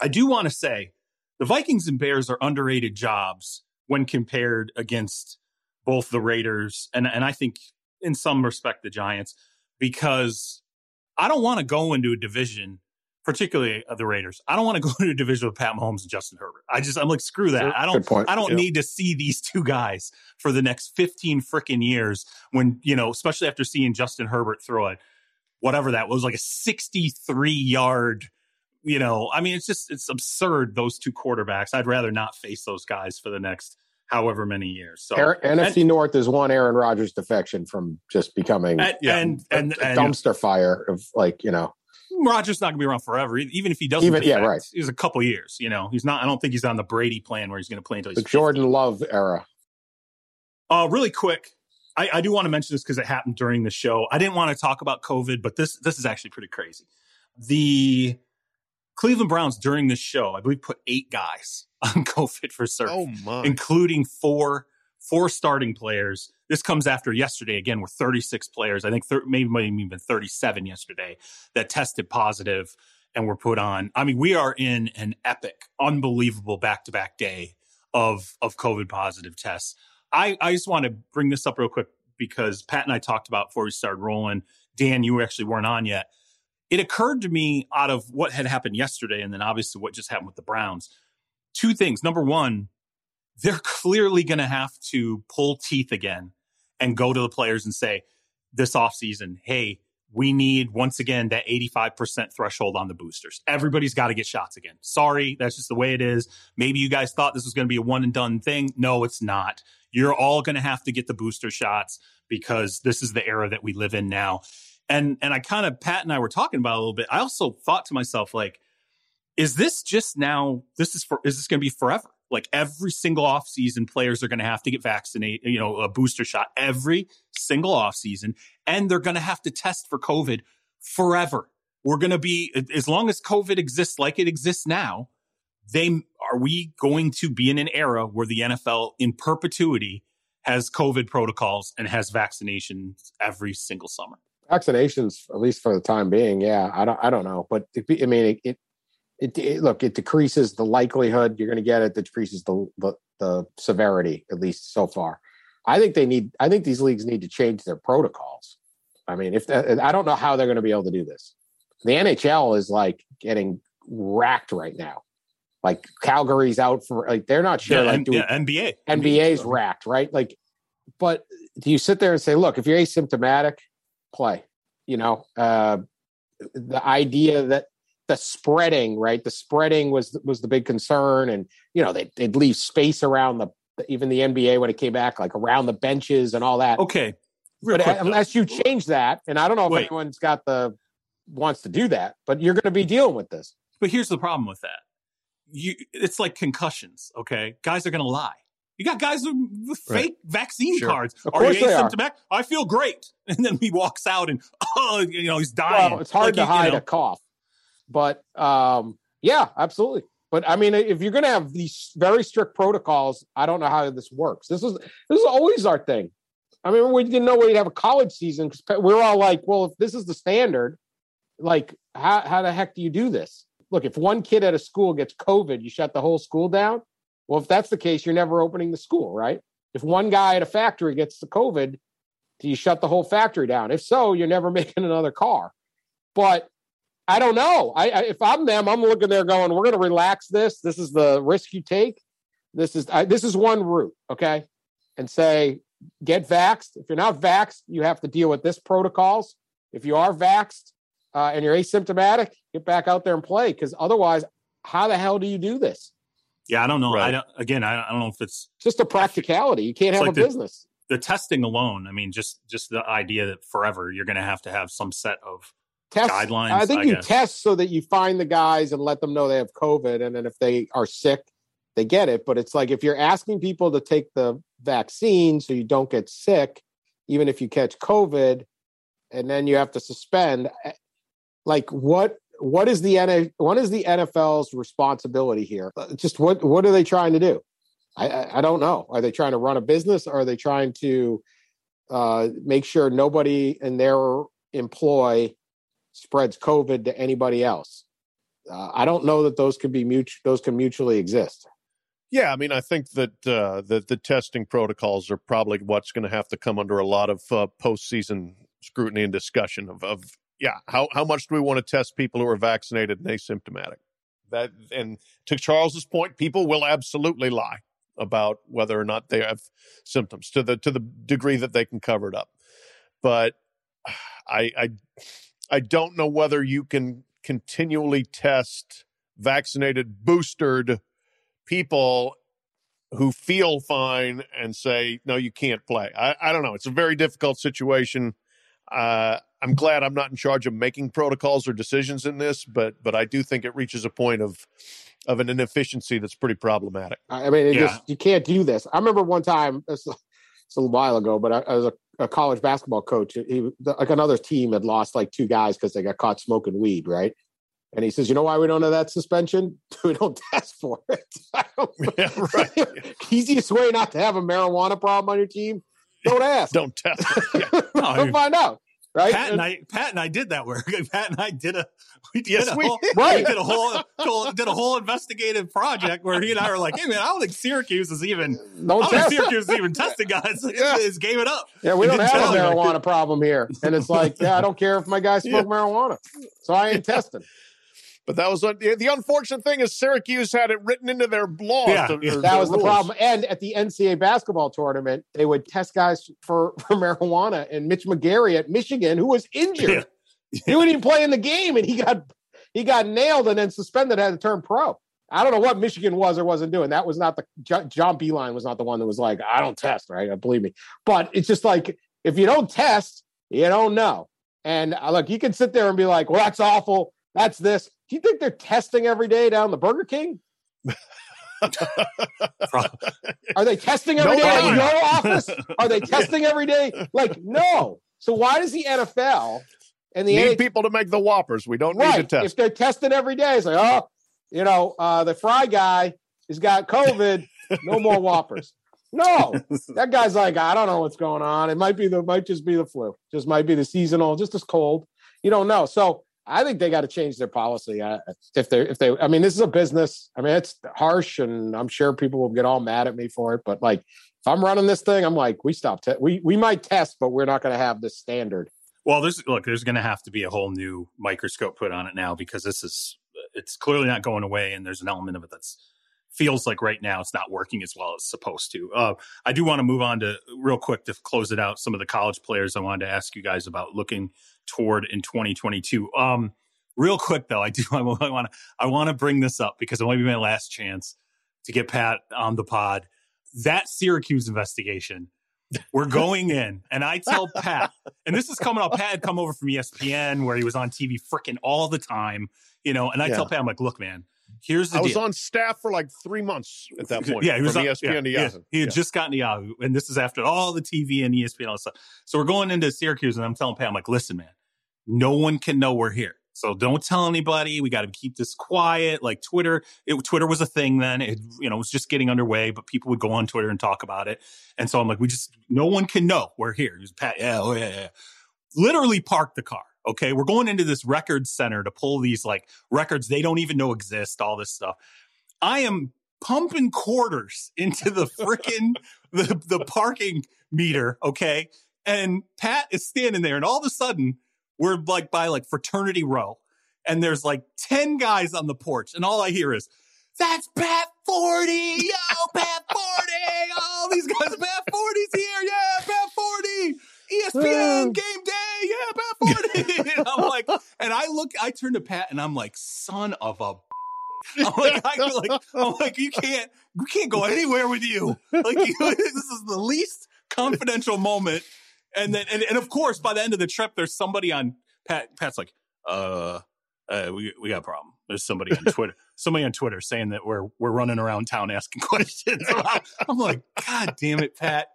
I do want to say the Vikings and Bears are underrated jobs when compared against both the Raiders and and I think in some respect the Giants because I don't want to go into a division particularly the Raiders. I don't want to go into a division with Pat Mahomes and Justin Herbert. I just I'm like screw that. I don't. I don't Yeah. need to see these two guys for the next 15 freaking years when, you know, especially after seeing Justin Herbert throw it, whatever that was, like a 63 yard, you know, I mean, it's just, it's absurd, those two quarterbacks. I'd rather not face those guys for the next however many years. So, NFC North is one Aaron Rodgers defection from just becoming and, Yeah. and, a, and, a and dumpster fire of like you know Rodgers not going to be around forever, even if he doesn't. Even- yeah, defect, right. He's a couple years, you know, he's not, I don't think he's on the Brady plan where he's going to play until he's the 50. Jordan Love era. Uh, really quick, I, I do want to mention this because it happened during the show. I didn't want to talk about COVID, but this this is actually pretty crazy. The Cleveland Browns during this show, I believe, put eight guys on COVID for certain, Oh my! including four four starting players. This comes after yesterday. Again, we're 36 players. I think thir- maybe maybe even 37 yesterday that tested positive and were put on. I mean, we are in an epic, unbelievable back to back day of of COVID positive tests. I, I just want to bring this up real quick because Pat and I talked about before we started rolling. Dan, you actually weren't on yet. It occurred to me out of what had happened yesterday, and then obviously what just happened with the Browns. Two things. Number one, they're clearly going to have to pull teeth again and go to the players and say, this offseason, hey, we need once again that 85% threshold on the boosters. Everybody's got to get shots again. Sorry, that's just the way it is. Maybe you guys thought this was going to be a one and done thing. No, it's not. You're all going to have to get the booster shots because this is the era that we live in now. And and I kind of Pat and I were talking about a little bit. I also thought to myself like is this just now this is for is this going to be forever? Like every single offseason players are going to have to get vaccinated, you know, a booster shot every single offseason and they're going to have to test for COVID forever. We're going to be as long as COVID exists like it exists now, they are we going to be in an era where the NFL in perpetuity has COVID protocols and has vaccinations every single summer. Vaccinations, at least for the time being, yeah. I don't, I don't know, but it, I mean, it, it, it, look, it decreases the likelihood you're going to get it. Decreases the, the the severity, at least so far. I think they need. I think these leagues need to change their protocols. I mean, if uh, I don't know how they're going to be able to do this. The NHL is like getting racked right now. Like Calgary's out for like they're not sure. yeah, like doing, yeah, NBA. NBA's racked, right? Like, but do you sit there and say, look, if you're asymptomatic, play? You know, uh, the idea that the spreading, right? The spreading was was the big concern, and you know they, they'd leave space around the even the NBA when it came back, like around the benches and all that. Okay. Real but quick, unless you change that, and I don't know if Wait. anyone's got the wants to do that, but you're going to be dealing with this. But here's the problem with that. You, it's like concussions. Okay, guys are going to lie. You got guys with with Right. fake vaccine Sure. cards. Of are course you they are. I feel great, and then he walks out and oh, you know, he's dying. Well, it's hard Like, to you- you hide know, a cough, but um, yeah, absolutely. But I mean, if you're going to have these very strict protocols, I don't know how this works. This is this is always our thing. I mean, we didn't know we'd have a college season because we're all like, well, if this is the standard, like, how, how the heck do you do this? Look, if one kid at a school gets COVID, you shut the whole school down. Well, if that's the case, you're never opening the school, right? If one guy at a factory gets the COVID, do you shut the whole factory down? If so, you're never making another car. But I don't know. I, I if I'm them, I'm looking there going, we're going to relax this. This is the risk you take. This is I, this is one route, okay? And say get vaxxed. If you're not vaxxed, you have to deal with this protocols. If you are vaxxed uh, and you're asymptomatic, get back out there and play. Because otherwise, how the hell do you do this? Yeah, I don't know. Right. I don't, again, I don't know if it's just a practicality. You can't have like a the, business. The testing alone. I mean, just just the idea that forever you're going to have to have some set of test, guidelines. I think I you guess. test so that you find the guys and let them know they have COVID, and then if they are sick, they get it. But it's like if you're asking people to take the vaccine so you don't get sick, even if you catch COVID, and then you have to suspend. eh, Like what? What is the N- what is the NFL's responsibility here? Uh, Just what what are they trying to do? I, I, don't know. Are they trying to run a business? Or are they trying to uh, make sure nobody in their employ spreads COVID to anybody else? Uh, I don't know that those can be mutual. Those can mutually exist. Yeah, I mean, I think that uh, the the testing protocols are probably what's going to have to come under a lot of uh, postseason scrutiny and discussion of, of yeah, how how much do we want to test people who are vaccinated and asymptomatic? That and to Charles's point, people will absolutely lie about whether or not they have symptoms to the to the degree that they can cover it up. But I I I don't know whether you can continually test vaccinated, boosted people who feel fine and say, no, you can't play. I, I don't know. It's a very difficult situation. Uh, I'm glad I'm not in charge of making protocols or decisions in this, but but I do think it reaches a point of of an inefficiency that's pretty problematic. I mean, it Yeah. just you can't do this. I remember one time, it's, it's a little while ago, but I, I was a, a college basketball coach. He like another team had lost like two guys because they got caught smoking weed, right? And he says, "You know why we don't have that suspension? We don't test for it. Yeah, right. Easiest way not to have a marijuana problem on your team: don't ask. Don't test. Yeah. No, Don't find out, right? Pat and And- I, Pat and I did that work. Pat and I did a, we did Yes, a we whole. Right. we did a whole, whole- did a whole investigative project where he and I were like, "Hey man, I don't think Syracuse is even, I don't don't think test. Syracuse is even testing guys. Yeah. It's gave it up. Yeah, we don't have a marijuana problem here. And it's like, yeah, I don't care if my guys smoke marijuana. So I ain't testing. But that was the, the unfortunate thing is Syracuse had it written into their laws. Yeah, to- yeah. That their was the problem. And at the NCAA basketball tournament, they would test guys for, for marijuana. And Mitch McGary at Michigan, who was injured, he wouldn't even play in the game, and he got he got nailed and then suspended, had to turn pro. I don't know what Michigan was or wasn't doing. That was not the Jo- John Beilein was not the one that was like, I don't test, right? Uh, Believe me. But it's just like if you don't test, you don't know. And uh, look, you can sit there and be like, well, that's awful. That's this. Do you think they're testing every day down the Burger King? Are they testing every No, day at your office? Are they testing every day? Like, no. So why does the NFL and the Need NHL people to make the whoppers. We don't need right? to If test. they're testing every day, it's like, oh, you know, uh, the fry guy has got COVID. No more whoppers. No, that guy's like, I don't know what's going on. It might be the might just be the flu. Just might be the seasonal. Just as cold. You don't know. So I think they got to change their policy. Uh, if they if they, I mean, this is a business. I mean, it's harsh, and I'm sure people will get all mad at me for it. But like, if I'm running this thing, I'm like, we stop. Te- we we might test, but we're not going to have this standard. Well, there's look, there's going to have to be a whole new microscope put on it now because this is it's clearly not going away, and there's an element of it that's feels like right now it's not working as well as it's supposed to. Uh, I do want to move on to real quick to close it out. Some of the college players I wanted to ask you guys about looking toward in 2022. Um, real quick though, I do I want to I want to bring this up because it might be my last chance to get Pat on the pod. That Syracuse investigation. We're going in, and I tell Pat, and this is coming up. Pat had come over from ESPN where he was on TV freaking all the time, you know. And I Yeah. tell Pat, I'm like, look, man, here's the I was on staff for like three months at that point. Yeah, he was on, ESPN yeah, to yeah. He had Yeah. just gotten to Yahoo, and this is after all the TV and ESPN and all stuff. So we're going into Syracuse, and I'm telling Pat, I'm like, listen, man, no one can know we're here. So don't tell anybody. We got to keep this quiet. Like Twitter, it, Twitter was a thing then. It, you know, was just getting underway, but people would go on Twitter and talk about it. And so I'm like, we just, no one can know we're here. He was, Pat. Yeah, oh yeah, yeah. Literally parked the car. Okay. We're going into this record center to pull these like records they don't even know exist, all this stuff. I am pumping quarters into the freaking the, the parking meter. Okay. And Pat is standing there and all of a sudden we're like by like fraternity row and there's like 10 guys on the porch and all I hear is, that's Pat Forde. Yo, Pat Forde. All these guys, Pat Forde's here. Yeah, Pat Forde. ESPN uh. game day. Yeah, Pat Forde. and I'm like, and I look, I turn to Pat and I'm like, son of a I'm like, I, like, I'm like, you can't, you can't go anywhere with you. Like, you, this is the least confidential moment. And then, and, and of course, by the end of the trip, there's somebody on Pat. Pat's like, uh, uh, we we got a problem. There's somebody on Twitter, somebody on Twitter saying that we're we're running around town asking questions. I'm like, God damn it, Pat.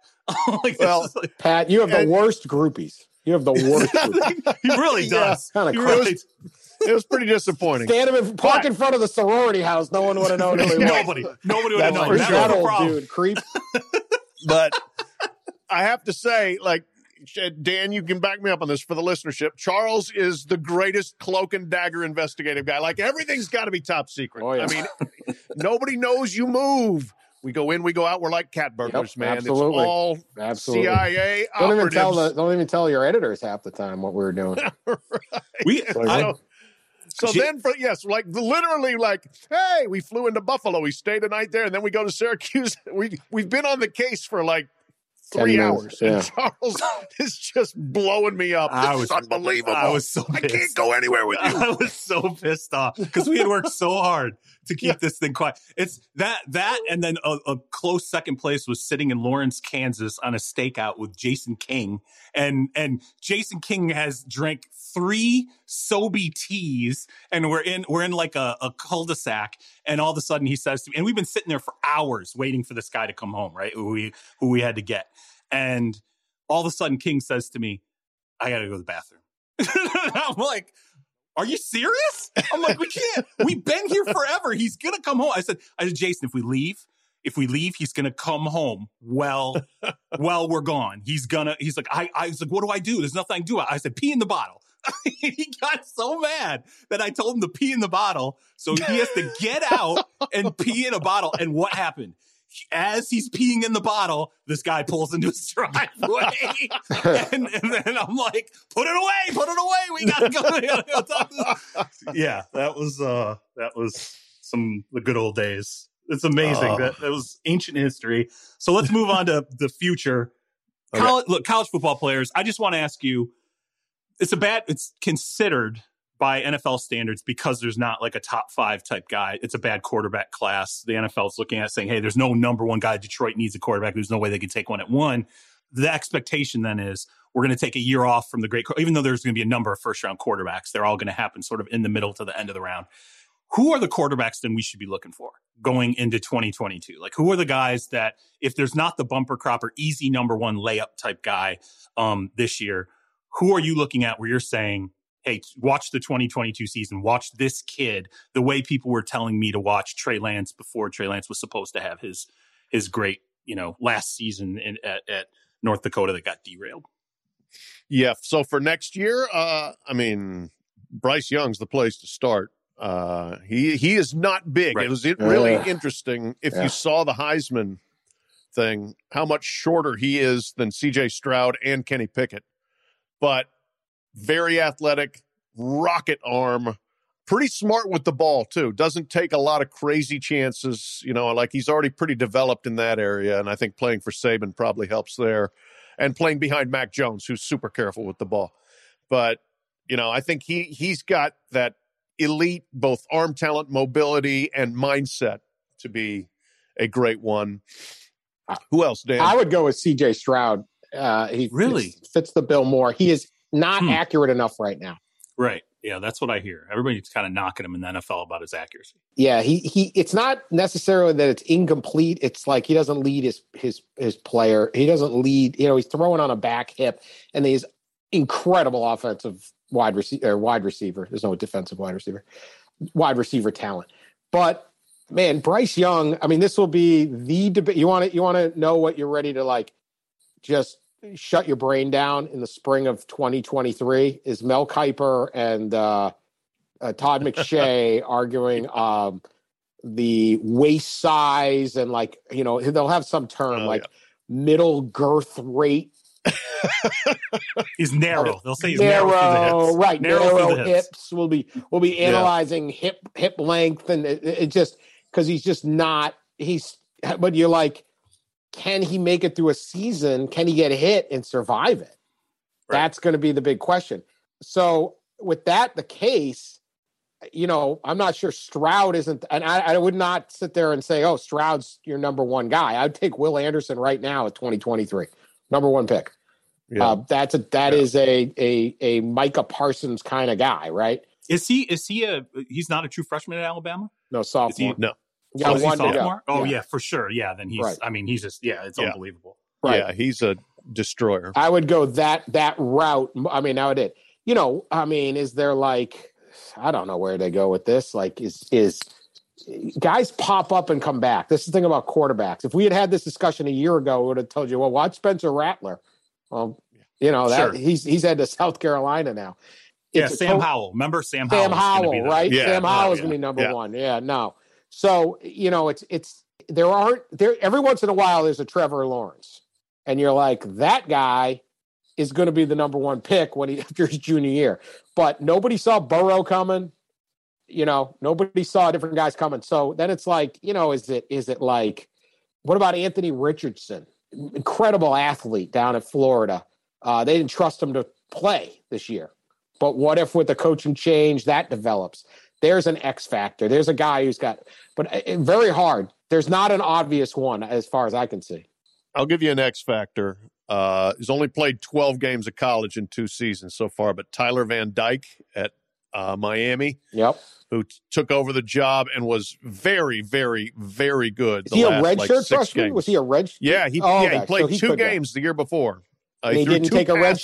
like, well, like, Pat, you have the worst groupies. You have the worst. he really does. Yeah, kind of really, it was pretty disappointing. Stand him in, park in front of the sorority house. No one would have known. nobody, nobody would have known. That, that old dude, creep. but I have to say, like Dan, you can back me up on this for the listenership. Charles is the greatest cloak and dagger investigative guy. Like everything's got to be top secret. Oh, yeah. I mean, nobody knows you move. We go in, we go out. We're like cat burglars, yep, man. Absolutely. It's all absolutely. CIA. Don't operatives. even tell the, don't even tell your editors half the time what we are doing. right. We, I, so then, for yes, like literally, like, hey, we flew into Buffalo. We stayed a night there, and then we go to Syracuse. We we've been on the case for like three hours. Yeah. And Charles is just blowing me up. I was unbelievable. I was so I can't go anywhere with you. I was so pissed off because we had worked so hard to keep yeah. this thing quiet. It's that that and then a, a, close second place was sitting in Lawrence, Kansas on a stakeout with Jason King. And and Jason King has drank three Sobe teas and we're in we're in like a, a cul-de-sac and all of a sudden he says to me, and we've been sitting there for hours waiting for this guy to come home, right? Who we who we had to get. And all of a sudden King says to me, I gotta go to the bathroom. I'm like, are you serious? I'm like, we can't. We've been here forever. He's gonna come home. I said, I said, Jason, if we leave, if we leave, he's gonna come home. Well, while we're gone, he's gonna. He's like, I. I was like, what do I do? There's nothing I can do. I said, pee in the bottle. he got so mad that I told him to pee in the bottle. So he has to get out and pee in a bottle. And what happened? As he's peeing in the bottle, this guy pulls into his driveway, and, and, then I'm like, "Put it away! Put it away! We gotta go!" We gotta go talk to yeah, that was uh, that was some the good old days. It's amazing that that was ancient history. So let's move on to the future. Okay. College, look, college football players. I just want to ask you: It's a bad. It's considered by NFL standards because there's not like a top five type guy. It's a bad quarterback class. The NFL is looking at saying, hey, there's no number one guy. Detroit needs a quarterback. There's no way they can take one at one. The expectation then is we're going to take a year off from the great, even though there's going to be a number of first round quarterbacks, they're all going to happen sort of in the middle to the end of the round. Who are the quarterbacks then we should be looking for going into 2022? Like, who are the guys that, if there's not the bumper crop or easy number one layup type guy um, this year, who are you looking at where you're saying, hey, watch the 2022 season, watch this kid the way people were telling me to watch Trey Lance before Trey Lance was supposed to have his his great, you know, last season in, at, at North Dakota that got derailed. Yeah. So for next year, uh, I mean, Bryce Young's the place to start. Uh, he he is not big. Right. It was really uh, interesting if yeah. you saw the Heisman thing, how much shorter he is than C.J. Stroud and Kenny Pickett. But very athletic, rocket arm, pretty smart with the ball too. Doesn't take a lot of crazy chances. You know, like he's already pretty developed in that area, and I think playing for Saban probably helps there, and playing behind Mac Jones, who's super careful with the ball. But you know, I think he he's got that elite both arm talent, mobility, and mindset to be a great one. Who else, Dan? I would go with C.J. Stroud. Uh, he really fits the bill more. He is not hmm. accurate enough right now. Right. Yeah, that's what I hear. Everybody's kind of knocking him in the NFL about his accuracy. Yeah, he he. It's not necessarily that it's incomplete. It's like he doesn't lead his his his player. He doesn't lead. You know, he's throwing on a back hip, and he's incredible offensive wide receiver, wide receiver. There's no defensive wide receiver, wide receiver talent. But man, Bryce Young. I mean, this will be the debate. You want to you want to know what you're ready to like, just shut your brain down in the spring of 2023. Is Mel Kiper and uh, uh, Todd McShay arguing um, the waist size and like you know they'll have some term Oh, like middle girth rate He's narrow. They'll say he's narrow, narrow, the hips. right? Narrow Narrow, the hips. hips. We'll be we'll be analyzing hip hip length, and it, it just because he's just not he's. But you're like, can he make it through a season? Can he get hit and survive it? That's going to be the big question. So with that the case, you know, I'm not sure Stroud isn't, and I, I would not sit there and say, oh, Stroud's your number one guy. I'd take Will Anderson right now at 2023, number one pick. Yeah. Uh, that's a that is a a a Micah Parsons kind of guy, right? Is he? Is he a? He's not a true freshman at Alabama. No Is he? sophomore. no. You Oh, got is he one to go. sophomore? Oh Yeah. yeah. for sure. Yeah, then he's. Right. I mean, he's just. Yeah, it's Yeah. unbelievable. Right. Yeah, he's a destroyer. I would go that that route. I mean, now it is. You know, I mean, is there like I don't know where they go with this. Like, is is guys pop up and come back? This is the thing about quarterbacks. If we had had this discussion a year ago, we would have told you, well, watch Spencer Rattler. Well, you know that Sure. he's he's head to South Carolina now. Yeah, It's a Sam to- Howell. Remember Sam, Howell? Sam Howell? Howell, right? Yeah, Sam Howell is yeah, going to be number yeah. one. Yeah, no. So you know, it's it's there aren't there every once in a while there's a Trevor Lawrence, and you're like that guy is going to be the number one pick when he after his junior year. But nobody saw Burrow coming. You know, nobody saw different guys coming. So then it's like, you know, is it is it like, what about Anthony Richardson? Incredible athlete down in Florida. Uh, they didn't trust him to play this year. But what if with the coaching change that develops? There's an X factor. There's a guy who's got, but uh, very hard. There's not an obvious one as far as I can see. I'll give you an X factor. Uh, he's only played 12 games of college in two seasons so far, but Tyler Van Dyke at uh, Miami, Yep. who t- took over the job and was very, very, very good. Is the he a last, redshirt like, freshman? games. Was he a red? Yeah, he Oh, yeah okay. he played So he two could go. games the year before. Uh, And he didn't take a red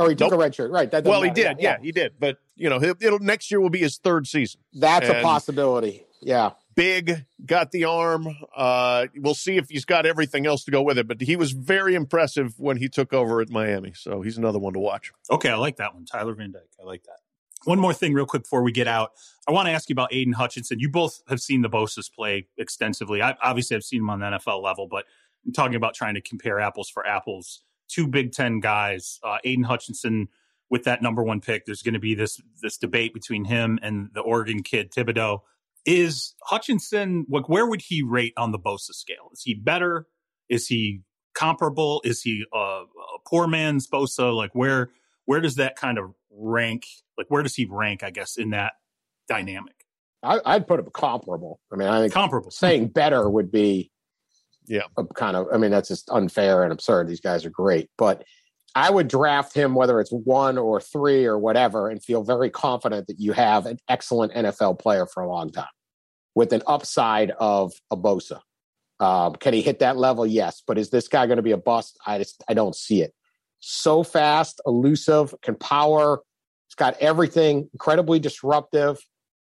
shirt? passes. Or he took Nope. a red shirt? Right. That doesn't Well, he did. Yeah, he did. But you know, he'll, it'll next year will be his third season. That's a possibility. Yeah. Big, got the arm. Uh, we'll see if he's got everything else to go with it. But he was very impressive when he took over at Miami. So he's another one to watch. Okay, I like that one. Tyler Van Dyke. I like that. One more thing, real quick, before we get out. I want to ask you about Aidan Hutchinson. You both have seen the Bosa's play extensively. I obviously have seen him on the NFL level, but I'm talking about trying to compare apples for apples. Two Big Ten guys, uh, Aidan Hutchinson with that number one pick. There's going to be this this debate between him and the Oregon kid Thibodeaux. Is Hutchinson like where would he rate on the Bosa scale? Is he better? Is he comparable? Is he uh, a poor man's Bosa? Like where where does that kind of rank? Like where does he rank? I guess in that dynamic, I, I'd put him comparable. I mean, I think comparable. saying better would be Yeah. kind of i mean that's just unfair and absurd. These guys are great. But i would draft him whether it's one or three or whatever and feel very confident that you have an excellent nfl player for a long time with an upside of a bosa. Um, can he hit that level? Yes. But is this guy going to be a bust? I just i don't see it. So fast elusive can power he's got everything incredibly disruptive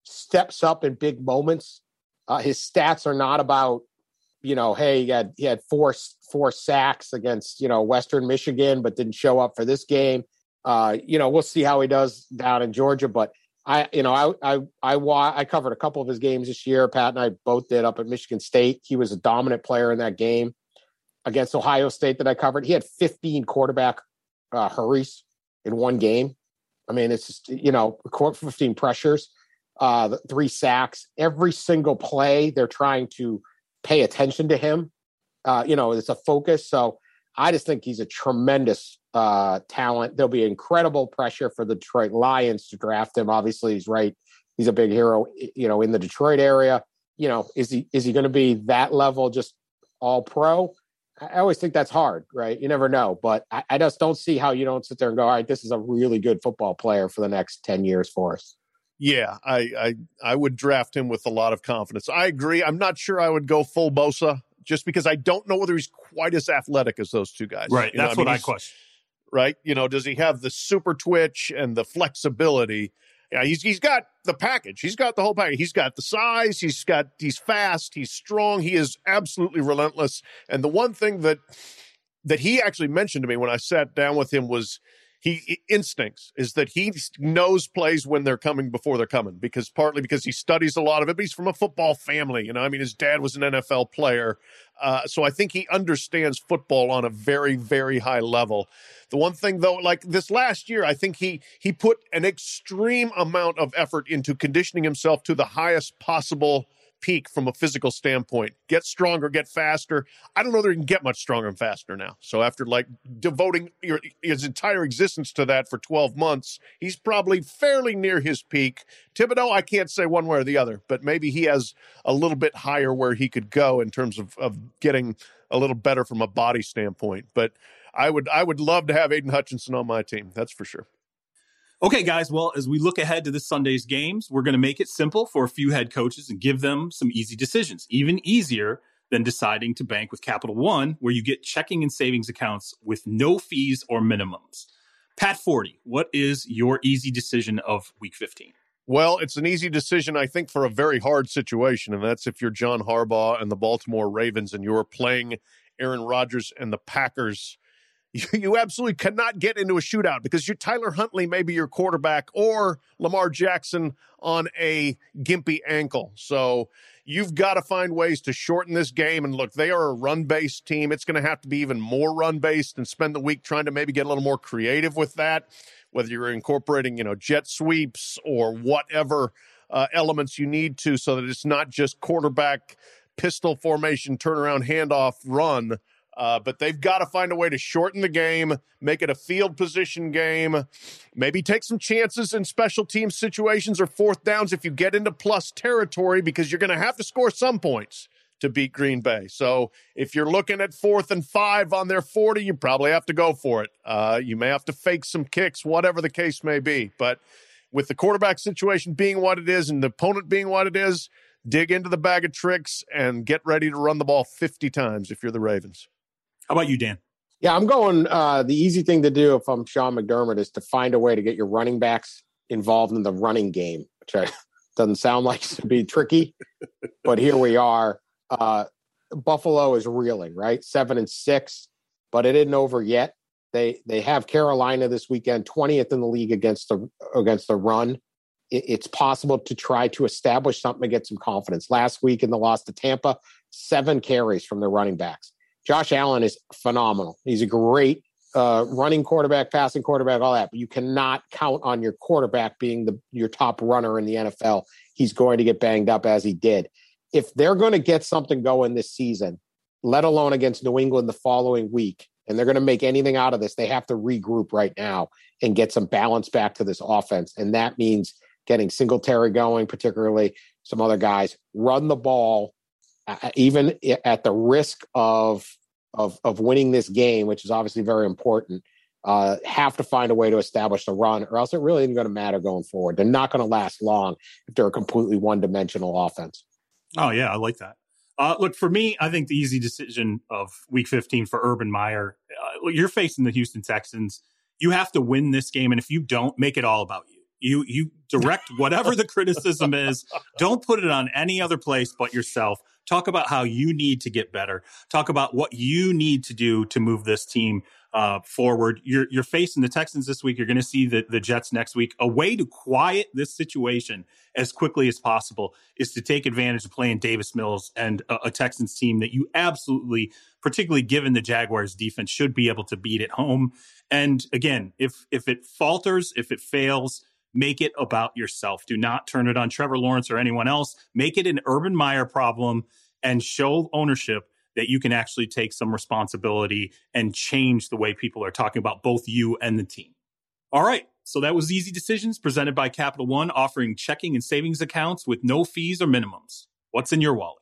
steps up in big moments. Uh, his stats are not about you know, hey, he had he had four four sacks against you know Western Michigan, but didn't show up for this game. Uh, you know, we'll see how he does down in Georgia. But I, you know, I I I I covered a couple of his games this year. Pat and I both did up at Michigan State. He was a dominant player in that game against Ohio State that I covered. He had 15 quarterback uh, hurries in one game. I mean, it's just you know, 15 pressures, uh, three sacks. Every single play, they're trying to pay attention to him. Uh, you know, it's a focus. So I just think he's a tremendous uh, talent. There'll be incredible pressure for the Detroit Lions to draft him. Obviously, he's right. He's a big hero, you know, in the Detroit area. You know, is he is he going to be that level, just all pro? I always think that's hard, right? You never know, but I, I just don't see how you don't sit there and go, all right, this is a really good football player for the next ten years for us. Yeah, I, I I would draft him with a lot of confidence. I agree. I'm not sure I would go full Bosa just because I don't know whether he's quite as athletic as those two guys. Right. You know, That's mean, what I question. right? You know, does he have the super twitch and the flexibility? Yeah, he's he's got the package. He's got the whole package. He's got the size. He's got he's fast. He's strong. He is absolutely relentless. And the one thing that that he actually mentioned to me when I sat down with him was he instincts is that he knows plays when they're coming before they're coming because partly because he studies a lot of it but he's from a football family you know i mean his dad was an nfl player uh, so i think he understands football on a very very high level. The one thing though like this last year i think he he put an extreme amount of effort into conditioning himself to the highest possible peak from a physical standpoint. Get stronger, get faster. I don't know that he can get much stronger and faster now. So after like devoting your, his entire existence to that for 12 months, he's probably fairly near his peak. Thibodeaux, I can't say one way or the other, but maybe he has a little bit higher where he could go in terms of, of getting a little better from a body standpoint. But I would I would love to have Aidan Hutchinson on my team. That's for sure. Okay, guys. Well, as we look ahead to this Sunday's games, we're going to make it simple for a few head coaches and give them some easy decisions, even easier than deciding to bank with Capital One, where you get checking and savings accounts with no fees or minimums. Pat Forde, what is your easy decision of week 15? Well, it's an easy decision, I think, for a very hard situation. And that's if you're John Harbaugh and the Baltimore Ravens and you're playing Aaron Rodgers and the Packers you absolutely cannot get into a shootout because you're Tyler Huntley, maybe your quarterback, or Lamar Jackson on a gimpy ankle. So you've got to find ways to shorten this game. And look, they are a run based team. It's going to have to be even more run based and spend the week trying to maybe get a little more creative with that, whether you're incorporating, you know, jet sweeps or whatever uh, elements you need to so that it's not just quarterback pistol formation, turnaround, handoff, run uh, but they've got to find a way to shorten the game, make it a field position game, maybe take some chances in special team situations or fourth downs if you get into plus territory because you're going to have to score some points to beat Green Bay. So if you're looking at fourth and five on their 40, you probably have to go for it. Uh, you may have to fake some kicks, whatever the case may be. But with the quarterback situation being what it is and the opponent being what it is, dig into the bag of tricks and get ready to run the ball 50 times if you're the Ravens. How about you, Dan? Yeah, I'm going. Uh, the easy thing to do if I'm Sean McDermott is to find a way to get your running backs involved in the running game, which doesn't sound like to be tricky, but here we are. Uh, Buffalo is reeling, right? Seven and six, but it isn't over yet. They they have Carolina this weekend, 20th in the league against the against the run. It, it's possible to try to establish something and get some confidence. Last week in the loss to Tampa, seven carries from the running backs. Josh Allen is phenomenal. He's a great uh, running quarterback, passing quarterback, all that. But you cannot count on your quarterback being the your top runner in the NFL. He's going to get banged up as he did. If they're going to get something going this season, let alone against New England the following week, and they're going to make anything out of this, they have to regroup right now and get some balance back to this offense. And that means getting Singletary going, particularly some other guys, run the ball even at the risk of of of winning this game, which is obviously very important, uh, have to find a way to establish the run, or else it really isn't going to matter going forward. They're not going to last long if they're a completely one dimensional offense. Oh yeah, I like that. Uh, look for me, I think the easy decision of Week 15 for Urban Meyer. Uh, you're facing the Houston Texans. You have to win this game, and if you don't, make it all about you. You you direct whatever the criticism is. Don't put it on any other place but yourself. Talk about how you need to get better. Talk about what you need to do to move this team uh, forward. You're, you're facing the Texans this week. You're going to see the, the Jets next week. A way to quiet this situation as quickly as possible is to take advantage of playing Davis Mills and a, a Texans team that you absolutely, particularly given the Jaguars defense, should be able to beat at home. And again, if if it falters, if it fails, make it about yourself. Do not turn it on Trevor Lawrence or anyone else. Make it an Urban Meyer problem and show ownership that you can actually take some responsibility and change the way people are talking about both you and the team. All right. So that was Easy Decisions presented by Capital One, offering checking and savings accounts with no fees or minimums. What's in your wallet?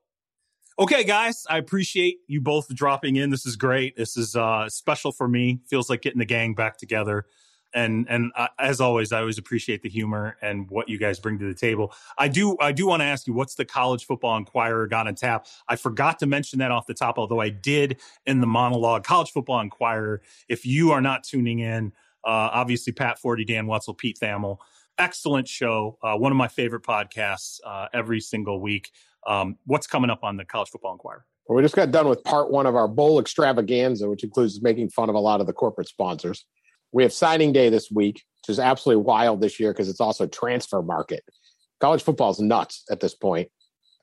Okay, guys, I appreciate you both dropping in. This is great. This is uh, special for me. Feels like getting the gang back together. And and uh, as always, I always appreciate the humor and what you guys bring to the table. I do I do want to ask you, what's the College Football Enquirer got on tap? I forgot to mention that off the top, although I did in the monologue. College Football Enquirer. If you are not tuning in, uh, obviously Pat Forde, Dan Wetzel, Pete Thamel. Excellent show. Uh, one of my favorite podcasts uh, every single week. Um, what's coming up on the College Football Enquirer? Well, we just got done with part one of our bowl extravaganza, which includes making fun of a lot of the corporate sponsors. We have signing day this week, which is absolutely wild this year because it's also transfer market. College football is nuts at this point.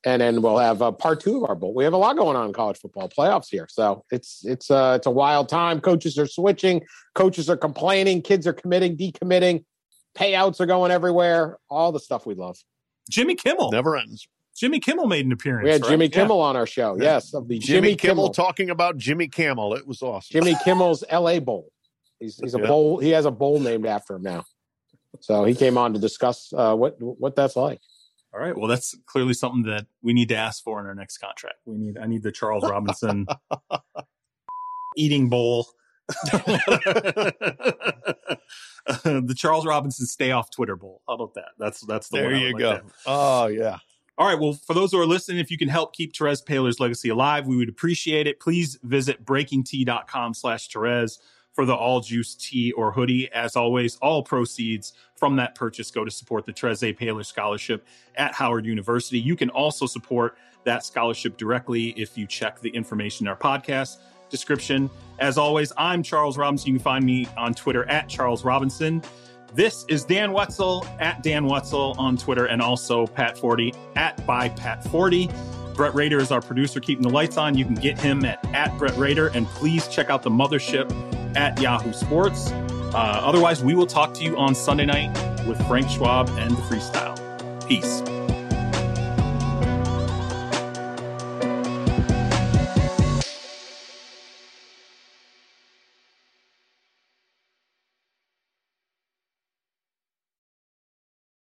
And then we'll have uh, part two of our bowl. We have a lot going on in college football playoffs here, so it's it's uh, it's a wild time. Coaches are switching, coaches are complaining, kids are committing, decommitting, payouts are going everywhere. All the stuff we love. Jimmy Kimmel never ends. Jimmy Kimmel made an appearance. We had right? Jimmy Yeah. Kimmel on our show. Yes, of the Jimmy, Jimmy, Kimmel, Kimmel talking about Jimmy Camel. It was awesome. Jimmy Kimmel's L.A. Bowl. He's he's a Yeah. bowl. He has a bowl named after him now. So he came on to discuss uh, what what that's like. All right. Well, that's clearly something that we need to ask for in our next contract. We need. I need the Charles Robinson eating bowl. the Charles Robinson stay off Twitter bowl. How about that? That's that's the There one I you like go. to. Oh yeah. All right. Well, for those who are listening, if you can help keep Terez Paylor's legacy alive, we would appreciate it. Please visit BreakingT.com slash Therese for the all juice tee or hoodie. As always, all proceeds from that purchase go to support the Terez Paylor Scholarship at Howard University. You can also support that scholarship directly if you check the information in our podcast description. As always, I'm Charles Robinson. You can find me on Twitter at Charles Robinson. This is Dan Wetzel at Dan Wetzel on Twitter and also Pat Forde at by Pat Forde. Brett Rader is our producer, keeping the lights on. You can get him at, at Brett Rader, and please check out the mothership at Yahoo Sports. Uh, otherwise, we will talk to you on Sunday night with Frank Schwab and the Freestyle. Peace.